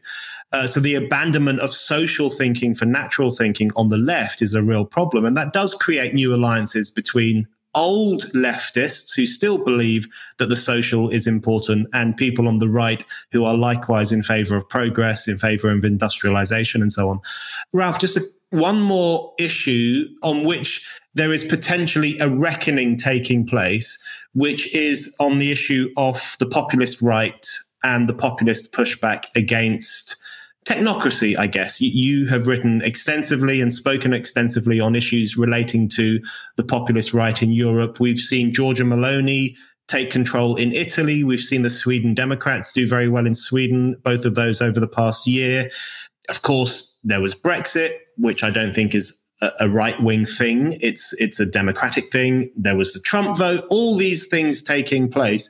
Uh, so the abandonment of social thinking for natural thinking on the left is a real problem. And that does create new alliances between old leftists who still believe that the social is important and people on the right who are likewise in favor of progress, in favor of industrialization and so on. Ralph, just a one more issue on which there is potentially a reckoning taking place, which is on the issue of the populist right and the populist pushback against technocracy, I guess. You, have written extensively and spoken extensively on issues relating to the populist right in Europe. We've seen Giorgia Meloni take control in Italy. We've seen the Sweden Democrats do very well in Sweden, both of those over the past year. Of course, there was Brexit, which I don't think is a, a right wing thing. It's it's a democratic thing. There was the Trump vote. All these things taking place.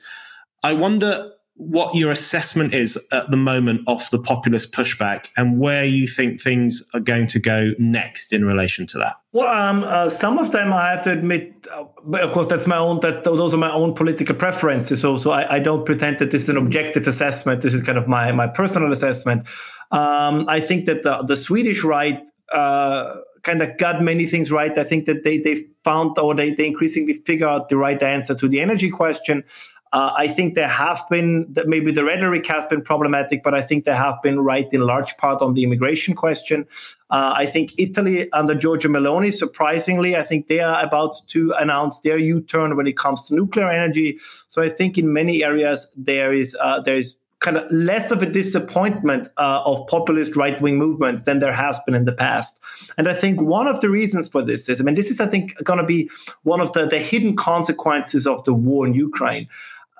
I wonder what your assessment is at the moment of the populist pushback and where you think things are going to go next in relation to that. Well, um, uh, some of them I have to admit, uh, of course that's my own. That those are my own political preferences. So, so I, I, don't pretend that this is an objective assessment. This is kind of my my personal assessment. Um, I think that the, the Swedish right uh, kind of got many things right. I think that they they found or they, they increasingly figure out the right answer to the energy question. Uh, I think there have been that maybe the rhetoric has been problematic, but I think they have been right in large part on the immigration question. Uh, I think Italy under Giorgia Meloni, surprisingly, I think they are about to announce their U-turn when it comes to nuclear energy. So I think in many areas there is uh, there is kind of less of a disappointment uh, of populist right wing movements than there has been in the past. And I think one of the reasons for this is, I mean, this is, I think, going to be one of the, the hidden consequences of the war in Ukraine.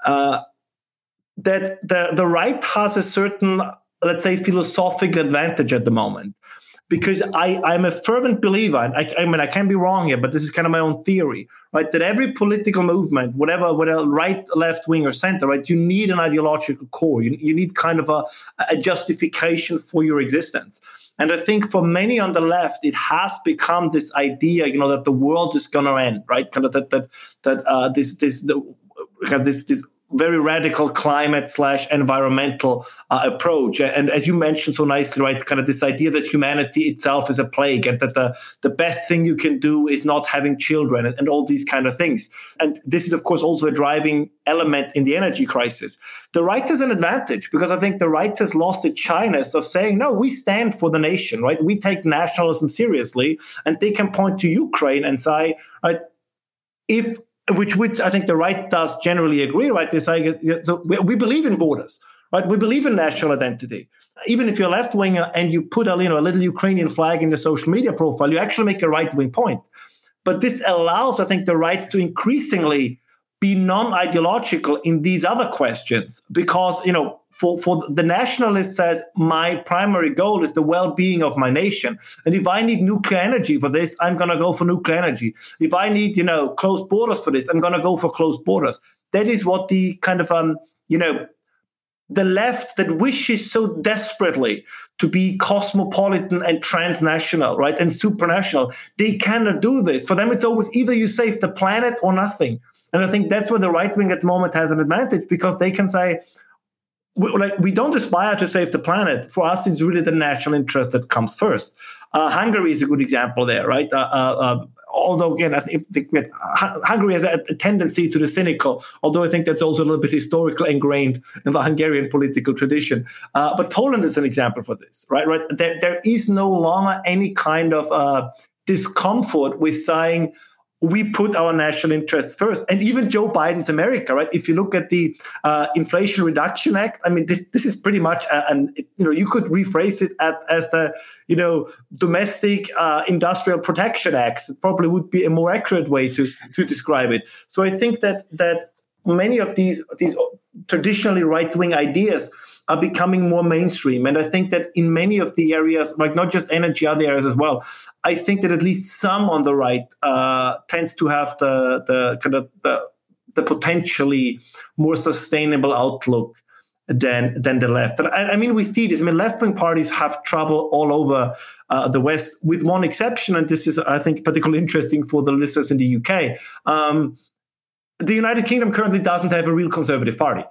Uh, that the, the right has a certain, let's say, philosophical advantage at the moment because I, I'm a fervent believer, I, I, mean, I can be wrong here, but this is kind of my own theory, right? That every political movement, whatever, whether right, left wing, or center, right, you need an ideological core. You, you need kind of a, a justification for your existence. And I think for many on the left, it has become this idea, you know, that the world is going to end, right? Kind of that that that uh, this this the, this this very radical climate slash environmental uh, approach. And as you mentioned so nicely, right, kind of this idea that humanity itself is a plague and that the, the best thing you can do is not having children and, and all these kind of things. And this is, of course, also a driving element in the energy crisis. The right has an advantage because I think the right has lost its shyness of saying, no, we stand for the nation, right? We take nationalism seriously. And they can point to Ukraine and say, right, if which which I think the right does generally agree, right? They say so we, we believe in borders, right? We believe in national identity. Even if you're left winger and you put a you know a little Ukrainian flag in your social media profile, you actually make a right wing point. But this allows, I think, the right to increasingly be non-ideological in these other questions because you know for, for the nationalist says my primary goal is the well-being of my nation and if i need nuclear energy for this i'm going to go for nuclear energy if i need you know closed borders for this i'm going to go for closed borders that is what the kind of um you know the left that wishes so desperately to be cosmopolitan and transnational, right, and supranational, they cannot do this. For them, it's always either you save the planet or nothing. And I think that's where the right wing at the moment has an advantage because they can say, we, like we don't aspire to save the planet. For us, it's really the national interest that comes first. Uh, Hungary is a good example there, right? Uh, uh, uh although again, I think, Hungary has a, a, tendency to the cynical. Although I think that's also a little bit historically ingrained in the Hungarian political tradition. Uh, but Poland is an example for this, right? Right? There, there is no longer any kind of uh, discomfort with saying we put our national interests first. And even Joe Biden's America, right? If you look at the uh, Inflation Reduction Act, I mean, this, this is pretty much, a, an, you know, you could rephrase it at, as the, you know, Domestic uh, Industrial Protection Act. It probably would be a more accurate way to, to describe it. So I think that, that many of these, these traditionally right wing ideas are becoming more mainstream. And I think that in many of the areas, like not just energy, other areas as well, I think that at least some on the right uh, tends to have the the kind of the, the potentially more sustainable outlook than than the left. I, I mean, we see this. I mean, left wing parties have trouble all over uh, the West, with one exception, and this is, I think, particularly interesting for the listeners in the UK. Um, the United Kingdom currently doesn't have a real conservative party.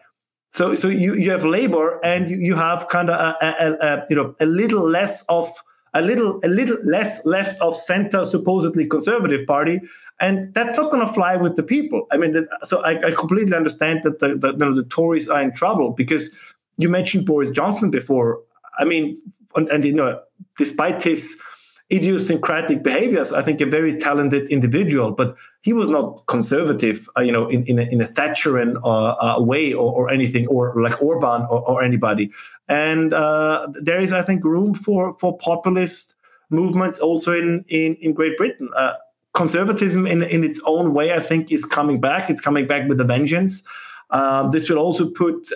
So, so you, you have labor and you, you have kind of a, a, a, you know a little less of a little a little less left of center supposedly conservative party and that's not going to fly with the people. I mean so i, I completely understand that the, the, you know, the, tories are in trouble because you mentioned boris johnson before. I mean and, and you know despite his idiosyncratic behaviors. I think a very talented individual, but he was not conservative, uh, you know, in, in, a, in a Thatcherian uh, uh, way or, or, anything, or like Orban or, or anybody. And uh, there is, I think, room for for populist movements also in in, in Great Britain. Uh, conservatism, in in its own way, I think, is coming back. It's coming back with a vengeance. Uh, this will also put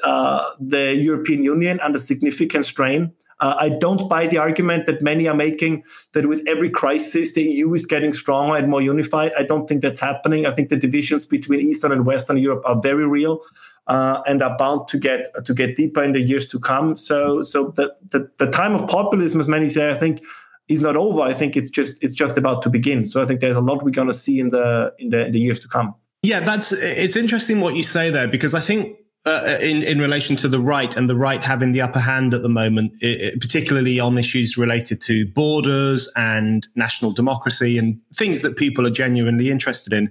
the European Union under significant strain. Uh, I don't buy the argument that many are making that with every crisis the EU is getting stronger and more unified. I don't think that's happening. I think the divisions between Eastern and Western Europe are very real. Uh, and are bound to get to get deeper in the years to come. So, so the, the, the time of populism, as many say, I think, is not over. I think it's just it's just about to begin. So, I think there's a lot we're going to see in the in the in the years to come. Yeah, that's it's interesting what you say there because I think uh, in in relation to the right and the right having the upper hand at the moment, it, particularly on issues related to borders and national democracy and things that people are genuinely interested in.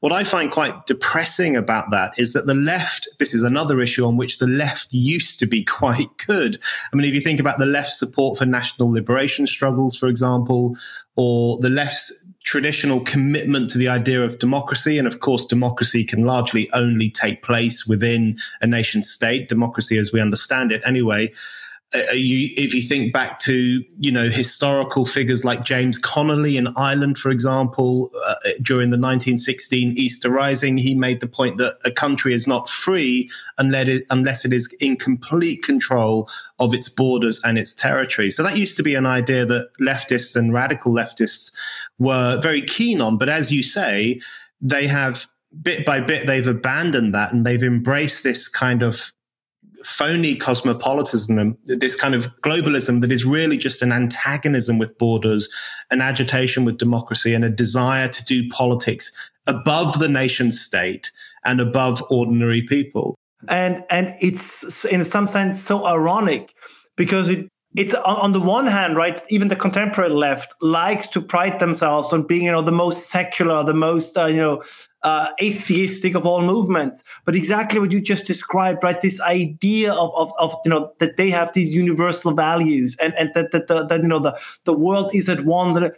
what I find quite depressing about that is that the left, this is another issue on which the left used to be quite good. I mean, if you think about the left's support for national liberation struggles, for example, or the left's traditional commitment to the idea of democracy. And of course, democracy can largely only take place within a nation state, democracy as we understand it anyway. Uh, you, if you think back to you know historical figures like James Connolly in Ireland, for example, uh, during the 1916 Easter Rising, he made the point that a country is not free unless it, unless it is in complete control of its borders and its territory. So that used to be an idea that leftists and radical leftists were very keen on, but as you say, they have bit by bit they've abandoned that and they've embraced this kind of phony cosmopolitanism, this kind of globalism that is really just an antagonism with borders, an agitation with democracy, and a desire to do politics above the nation state and above ordinary people. And and it's in some sense so ironic because it it's on the one hand, right? Even the contemporary left likes to pride themselves on being, you know, the most secular, the most, uh, you know, uh, atheistic of all movements. But exactly what you just described, right? This idea of, of, of you know, that they have these universal values and, and that, that, that, that you know, the, the world is at one. That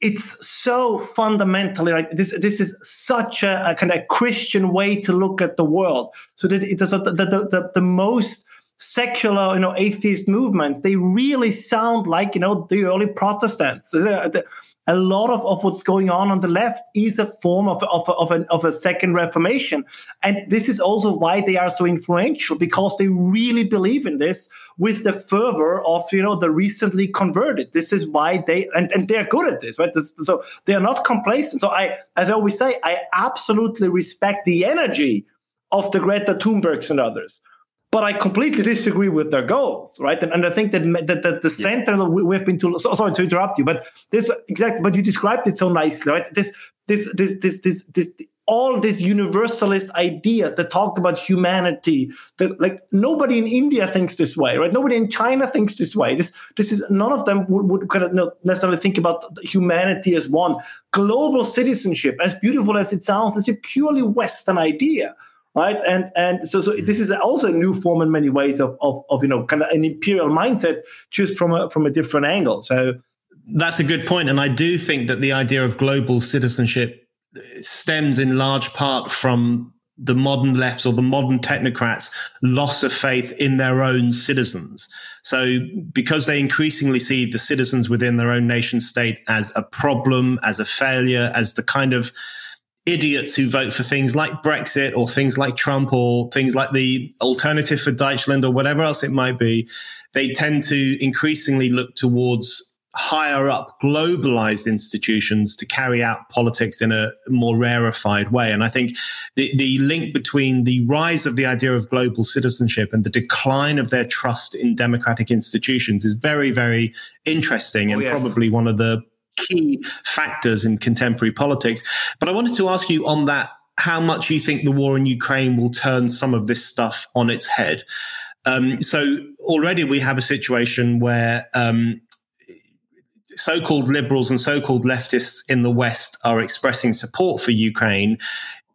it's so fundamentally like this. This is such a, a kind of Christian way to look at the world. So that it is the, the, the, the most secular, you know, atheist movements, they really sound like, you know, the early Protestants. Uh, a lot of, of what's going on on the left is a form of, of, of, a, of a second reformation. And this is also why they are so influential, because they really believe in this with the fervor of, you know, the recently converted. This is why they, and, and they're good at this, right? This, so they are not complacent. So I, as I always say, I absolutely respect the energy of the Greta Thunbergs and others but I completely disagree with their goals, right? And, and I think that that, that the center yeah. we, have been too. So, sorry to interrupt you, but this exactly. But you described it so nicely, right? This this this this this this. all these universalist ideas that talk about humanity that like nobody in india thinks this way right nobody in china thinks this way this this is none of them would, would kind of necessarily think about humanity as one global citizenship as beautiful as it sounds is a purely western idea right and and so so mm-hmm. this is also a new form in many ways of of, of you know kind of an imperial mindset just from a from a different angle so that's a good point and i do think that the idea of global citizenship stems in large part from the modern left or the modern technocrats loss of faith in their own citizens. So because they increasingly see the citizens within their own nation state as a problem, as a failure, as the kind of idiots who vote for things like Brexit or things like Trump or things like the alternative for Deutschland or whatever else it might be, they tend to increasingly look towards higher up globalized institutions to carry out politics in a more rarefied way. And I think the, the link between the rise of the idea of global citizenship and the decline of their trust in democratic institutions is very, very interesting oh, and yes. probably one of the key factors in contemporary politics. But I wanted to ask you on that how much you think the war in Ukraine will turn some of this stuff on its head. Um, so already we have a situation where um, so-called liberals and so-called leftists in the West are expressing support for Ukraine,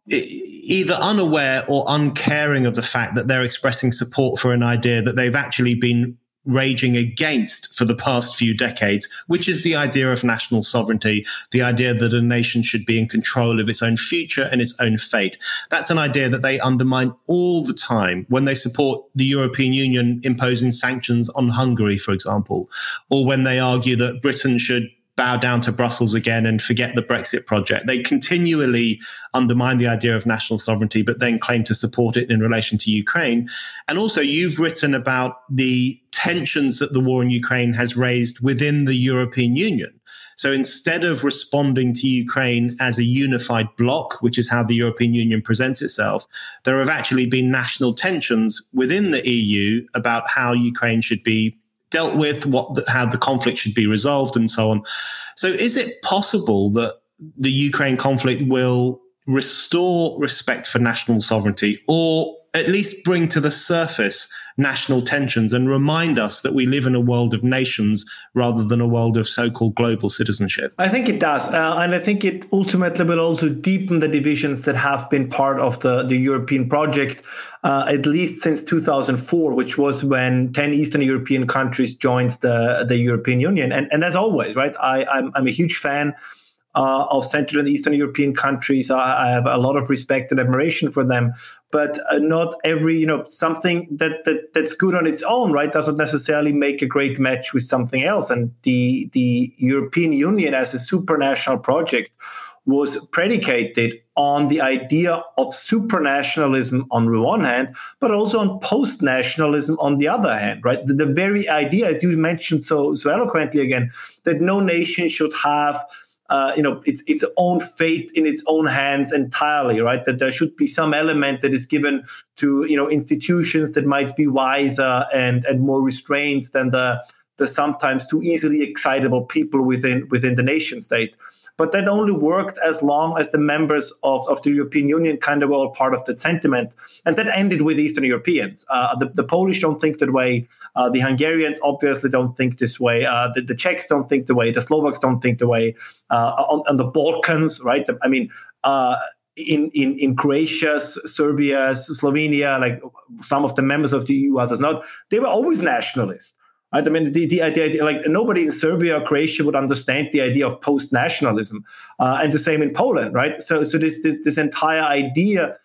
either unaware or uncaring of the fact that they're expressing support for an idea that they've actually been raging against for the past few decades, which is the idea of national sovereignty, the idea that a nation should be in control of its own future and its own fate. That's an idea that they undermine all the time when they support the European Union imposing sanctions on Hungary, for example, or when they argue that Britain should bow down to Brussels again and forget the Brexit project. They continually undermine the idea of national sovereignty, but then claim to support it in relation to Ukraine. And also, you've written about the tensions that the war in Ukraine has raised within the European Union. So instead of responding to Ukraine as a unified bloc, which is how the European Union presents itself, there have actually been national tensions within the EU about how Ukraine should be dealt with, what how the conflict should be resolved, and so on. So, is it possible that the Ukraine conflict will restore respect for national sovereignty, or at least bring to the surface national tensions and remind us that we live in a world of nations rather than a world of so-called global citizenship? I think it does, uh, and I think it ultimately will also deepen the divisions that have been part of the the European project. Uh, at least since 2004, which was when 10 Eastern European countries joined the, the European Union. And, and as always, right, I, I'm, I'm a huge fan uh, of Central and Eastern European countries. I, I, have a lot of respect and admiration for them, but uh, not every you know something that, that that's good on its own, right, doesn't necessarily make a great match with something else. And the the European Union as a supranational project was predicated on the idea of supranationalism on the one hand, but also on post-nationalism on the other hand, right? The, the very idea, as you mentioned so, so eloquently again, that no nation should have uh, you know its its own fate in its own hands entirely right? That there should be some element that is given to you know institutions that might be wiser and and more restrained than the the sometimes too easily excitable people within within the nation state but that only worked as long as the members of, of the European Union kind of were all part of that sentiment. And that ended with Eastern Europeans. Uh, the, the, Polish don't think that way. Uh, the Hungarians obviously don't think this way. Uh, the, the, Czechs don't think the way. The Slovaks don't think the way. Uh, on, on, the Balkans, right? I mean, uh, in, in, in Croatia, Serbia, Slovenia, like some of the members of the EU, others not, they were always nationalists. I mean, the, the, idea, like nobody in Serbia or Croatia would understand the idea of post nationalism, uh, and the same in Poland, right? So, so this this, this entire idea.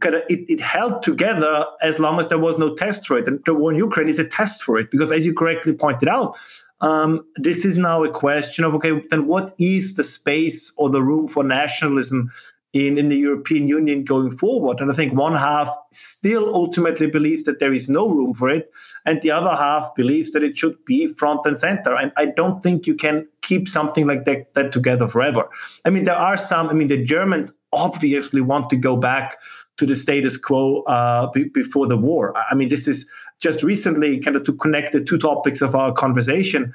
Kind of, it, it held together as long as there was no test for it. And the war in Ukraine is a test for it because, as you correctly pointed out, um, this is now a question of okay, then what is the space or the room for nationalism in, in the European Union going forward. And I think one half still ultimately believes that there is no room for it, and the other half believes that it should be front and center. And I don't think you can keep something like that, that together forever. I mean, there are some, I mean, the Germans obviously want to go back to the status quo uh, b- before the war. I mean, this is just recently kind of to connect the two topics of our conversation.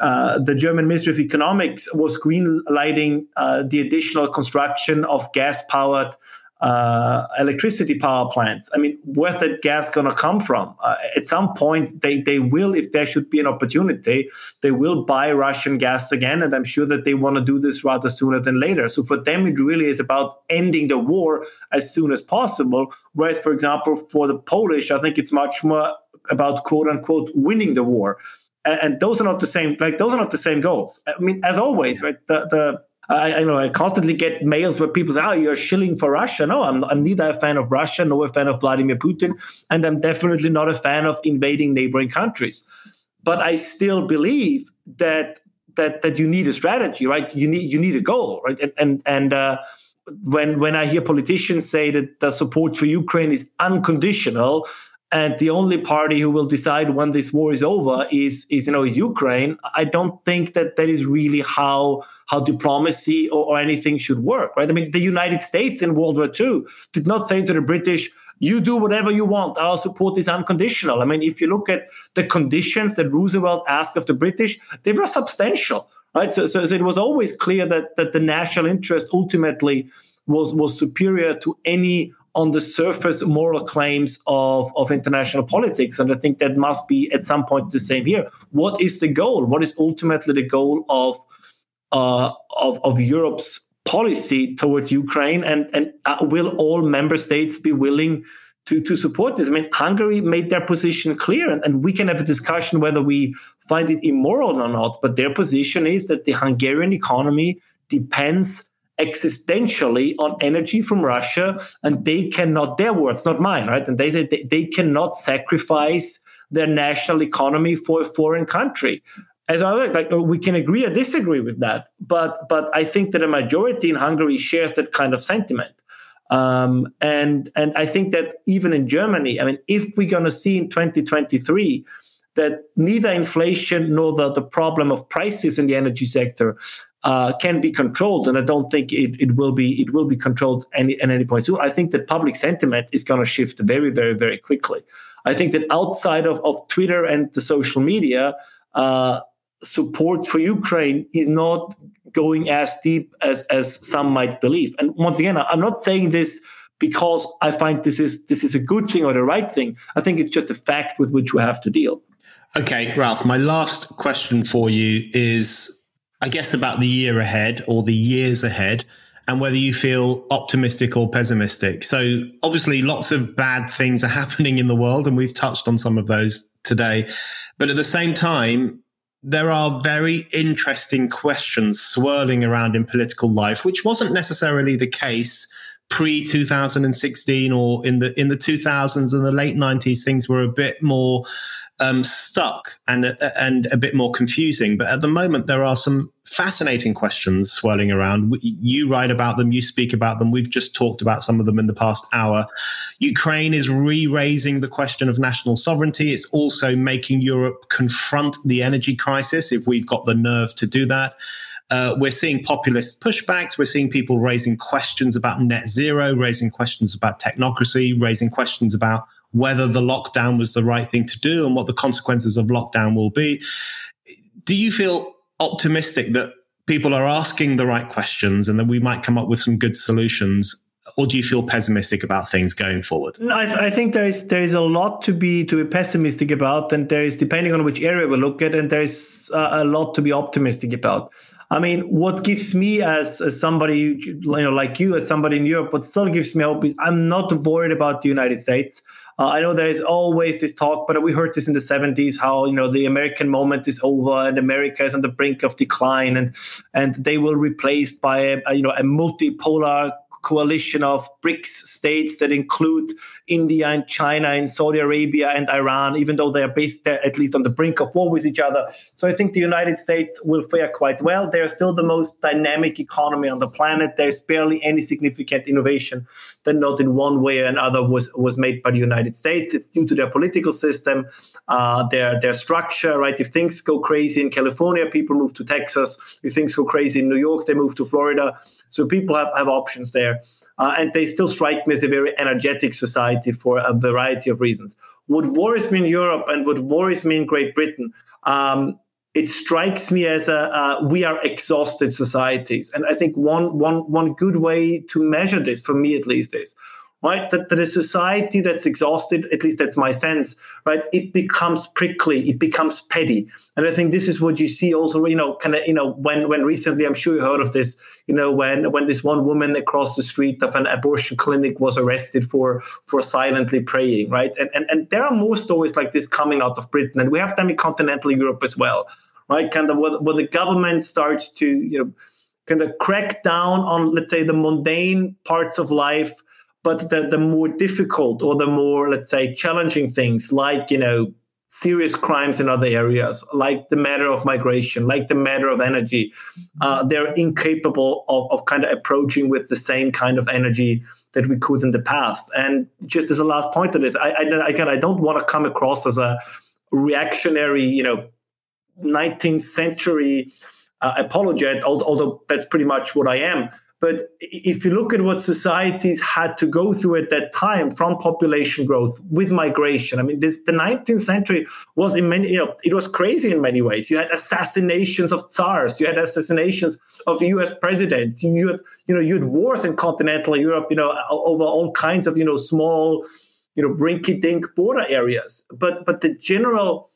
Uh, the German Ministry of Economics was greenlighting uh, the additional construction of gas powered uh, electricity power plants. I mean, where's that gas going to come from? Uh, at some point, they, they will, if there should be an opportunity, they will buy Russian gas again. And I'm sure that they want to do this rather sooner than later. So for them, it really is about ending the war as soon as possible. Whereas, for example, for the Polish, I think it's much more about quote unquote winning the war and, those are not the same like those are not the same goals i mean as always right the the I, I know I constantly get mails where people say, "Oh, you're shilling for Russia." No, I'm, I'm neither a fan of Russia nor a fan of Vladimir Putin, and I'm definitely not a fan of invading neighboring countries. But I still believe that that that you need a strategy, right? You need you need a goal, right? And and and uh, when when I hear politicians say that the support for Ukraine is unconditional, and the only party who will decide when this war is over is is you know is Ukraine. I don't think that that is really how how diplomacy or, or anything should work, right? I mean, the United States in World War II did not say to the British, "You do whatever you want. Our support is unconditional." I mean, if you look at the conditions that Roosevelt asked of the British, they were substantial, right? So, so, so it was always clear that that the national interest ultimately was was superior to any on the surface moral claims of, of international politics. And I think that must be at some point the same here. What is the goal? What is ultimately the goal of uh, of, of Europe's policy towards Ukraine? And and uh, will all member states be willing to, to support this? I mean, Hungary made their position clear, and, and we can have a discussion whether we find it immoral or not. But their position is that the Hungarian economy depends existentially on energy from Russia, and they cannot, their words, not mine, right? And they say they, they cannot sacrifice their national economy for a foreign country. As I like, we can agree or disagree with that, but but I think that a majority in Hungary shares that kind of sentiment. Um, and and I think that even in Germany, I mean, if we're going to see in 2023 that neither inflation nor the, the problem of prices in the energy sector uh, can be controlled, and I don't think it, it will be it will be controlled any, at any point soon. I think that public sentiment is going to shift very, very, very quickly. I think that outside of, of Twitter and the social media, uh, support for Ukraine is not going as deep as as some might believe. And once again, I'm not saying this because I find this is this is a good thing or the right thing. I think it's just a fact with which we have to deal. Okay, Ralph, my last question for you is I guess about the year ahead or the years ahead and whether you feel optimistic or pessimistic. So obviously lots of bad things are happening in the world and we've touched on some of those today. But at the same time, there are very interesting questions swirling around in political life, which wasn't necessarily the case pre 2016 or in the in the 2000s and the late 90s. Things were a bit more um, stuck and uh, and a bit more confusing. But at the moment, there are some fascinating questions swirling around. You write about them, you speak about them. We've just talked about some of them in the past hour. Ukraine is re-raising the question of national sovereignty. It's also making Europe confront the energy crisis if we've got the nerve to do that. Uh, we're seeing populist pushbacks. We're seeing people raising questions about net zero, raising questions about technocracy, raising questions about whether the lockdown was the right thing to do and what the consequences of lockdown will be. Do you feel optimistic that people are asking the right questions and that we might come up with some good solutions? Or do you feel pessimistic about things going forward? I, I think there is there is a lot to be to be pessimistic about, and there is depending on which area we look at, and there is a, a lot to be optimistic about. I mean, what gives me as, as somebody, you know, like you, as somebody in Europe, what still gives me hope is I'm not worried about the United States. Uh, I know there is always this talk, but we heard this in the 70s how you know the American moment is over and America is on the brink of decline, and and they will replaced by a, a you know a multipolar coalition of BRICS states that include India and China and Saudi Arabia and Iran, even though they are based at least on the brink of war with each other. So I think the United States will fare quite well. They're still the most dynamic economy on the planet. There's barely any significant innovation that not in one way or another was, was made by the United States. It's due to their political system, uh, their their structure, right? If things go crazy in California, people move to Texas. If things go crazy in New York, they move to Florida. So people have, have options there. Uh, and they still strike me as a very energetic society for a variety of reasons. What worries me in Europe and what worries me in Great Britain, um, it strikes me as a uh, we are exhausted societies, and I think one one one good way to measure this, for me at least, is right? That, that a society that's exhausted, at least that's my sense, right? It becomes prickly, it becomes petty. And I think this is what you see also, you know, kind of, you know, when when recently, I'm sure you heard of this, you know, when when this one woman across the street of an abortion clinic was arrested for for silently praying, right? And and, and there are more stories like this coming out of Britain, and we have them in continental Europe as well, right? Kind of where, where the government starts to, you know, kind of crack down on, let's say, the mundane parts of life but the, the more difficult or the more let's say challenging things like you know serious crimes in other areas like the matter of migration like the matter of energy uh, they're incapable of, of kind of approaching with the same kind of energy that we could in the past. And just as a last point to this i, I again i don't want to come across as a reactionary you know 19th century uh, apologist although that's pretty much what i am but if you look at what societies had to go through at that time from population growth with migration, I mean, this the 19th century was in many, you know, it was crazy in many ways. You had assassinations of tsars, you had assassinations of U.S. presidents, you had, you know, you had wars in continental Europe, you know, over all kinds of, you know, small, you know, rinky-dink border areas. But but the general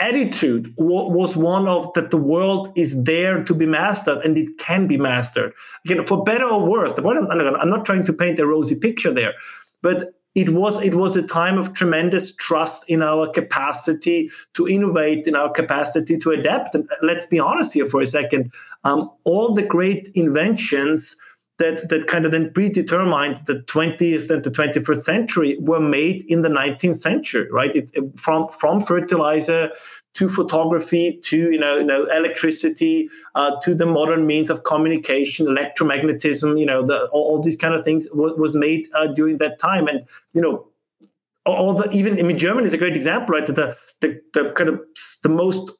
attitude was one of that the world is there to be mastered and it can be mastered. Again for better or worse i'm not trying to paint a rosy picture there but it was it was a time of tremendous trust in our capacity to innovate in our capacity to adapt. And let's be honest here for a second. Um, all the great inventions that that kind of then predetermined the 20th and the 21st century were made in the 19th century, right? It, from from fertilizer to photography to you know, you know electricity uh, to the modern means of communication, electromagnetism, you know, the, all, all these kind of things w- was made uh, during that time, and you know. All the even I mean Germany is a great example, right? The, the the kind of the most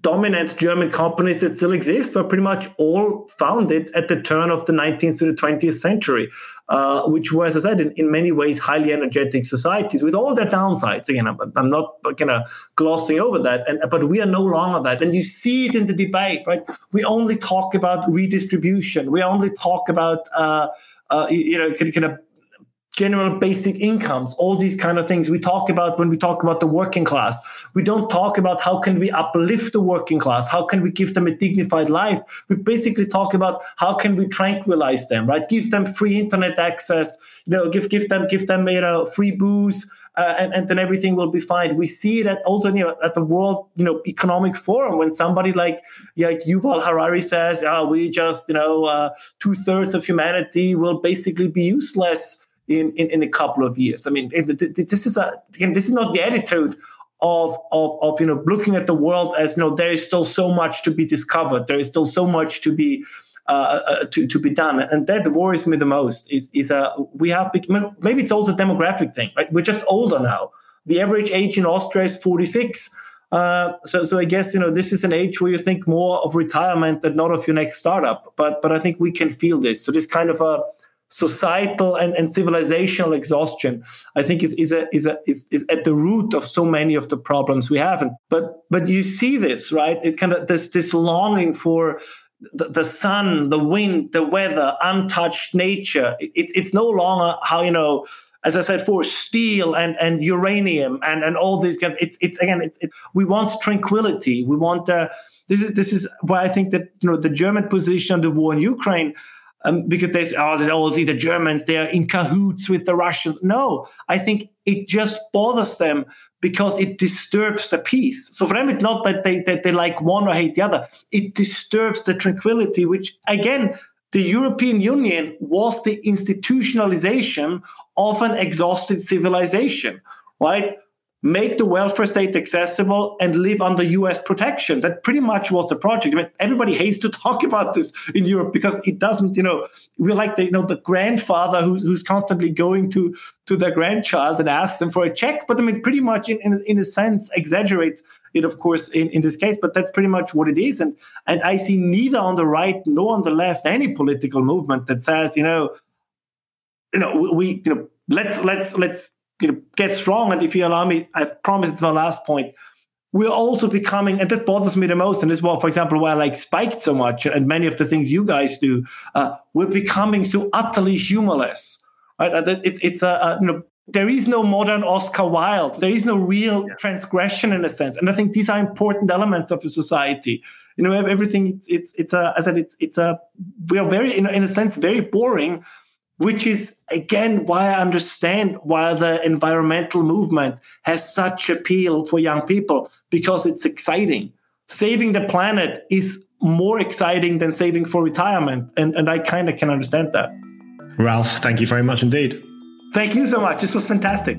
dominant German companies that still exist were pretty much all founded at the turn of the 19th to the 20th century, uh, which were, as I said, in, in, many ways highly energetic societies with all their downsides. Again, I'm, I'm not kind of glossing over that, and, but we are no longer that. And you see it in the debate, right? We only talk about redistribution. We only talk about, uh, uh, you know, kind of general basic incomes, all these kind of things we talk about when we talk about the working class. We don't talk about how can we uplift the working class, how can we give them a dignified life. We basically talk about how can we tranquilize them, right? Give them free internet access, you know, give give them give them you know free booze. Uh, and, and then everything will be fine. We see that also you know at the World you know Economic Forum when somebody like like Yuval Harari says, "Ah, oh, we just you know uh, two thirds of humanity will basically be useless in, in, in a couple of years. I mean, this is a again, this is not the attitude of, of, of you know looking at the world as you know there is still so much to be discovered. There is still so much to be uh, uh, to, to be done, and that worries me the most. Is is uh, we have maybe it's also a demographic thing, right? We're just older now. The average age in Austria is forty six. Uh, so, so I guess you know this is an age where you think more of retirement than not of your next startup. But, but I think we can feel this. So this kind of a societal and, and civilizational exhaustion i think is is a, is, a, is is at the root of so many of the problems we have. And, but but you see this right? It kind of this this longing for the, the sun the wind the weather untouched nature. It, it's no longer how you know as I said, for steel and, and uranium and, and all these kind of, it's it's again it's it, we want tranquility. We want uh, this is this is why I think that you know the German position on the war in Ukraine um, because they say, oh, they always see the Germans, they are in cahoots with the Russians. No, I think it just bothers them because it disturbs the peace. So for them, it's not that they, that they like one or hate the other. It disturbs the tranquility, which again, the European Union was the institutionalization of an exhausted civilization, right? Make the welfare state accessible and live under US protection. That pretty much was the project. I mean, everybody hates to talk about this in Europe because it doesn't, you know, we're like the, you know, the grandfather who's, who's constantly going to, to their grandchild and ask them for a check. But I mean, pretty much in, in, in a sense, exaggerate it, of course, in, in this case, but that's pretty much what it is. And, and I see neither on the right nor on the left any political movement that says, you know, you know, we, you know, let's, let's, let's, get strong. And if you allow me, I promise it's my last point. We're also becoming, and this bothers me the most, and this is what, for example, why I like Spiked so much, and many of the things you guys do. Uh, we're becoming so utterly humorless. Right? It's it's a, a you know there is no modern Oscar Wilde. There is no real yeah. transgression in a sense, and I think these are important elements of a society. You know, everything it's it's, it's a as I said it's it's a we are very in, in a sense very boring, which is again why I understand why the environmental movement has such appeal for young people because it's exciting. Saving the planet is more exciting than saving for retirement. And, and I kind of can understand that. Ralph, thank you very much indeed. Thank you so much. This was fantastic.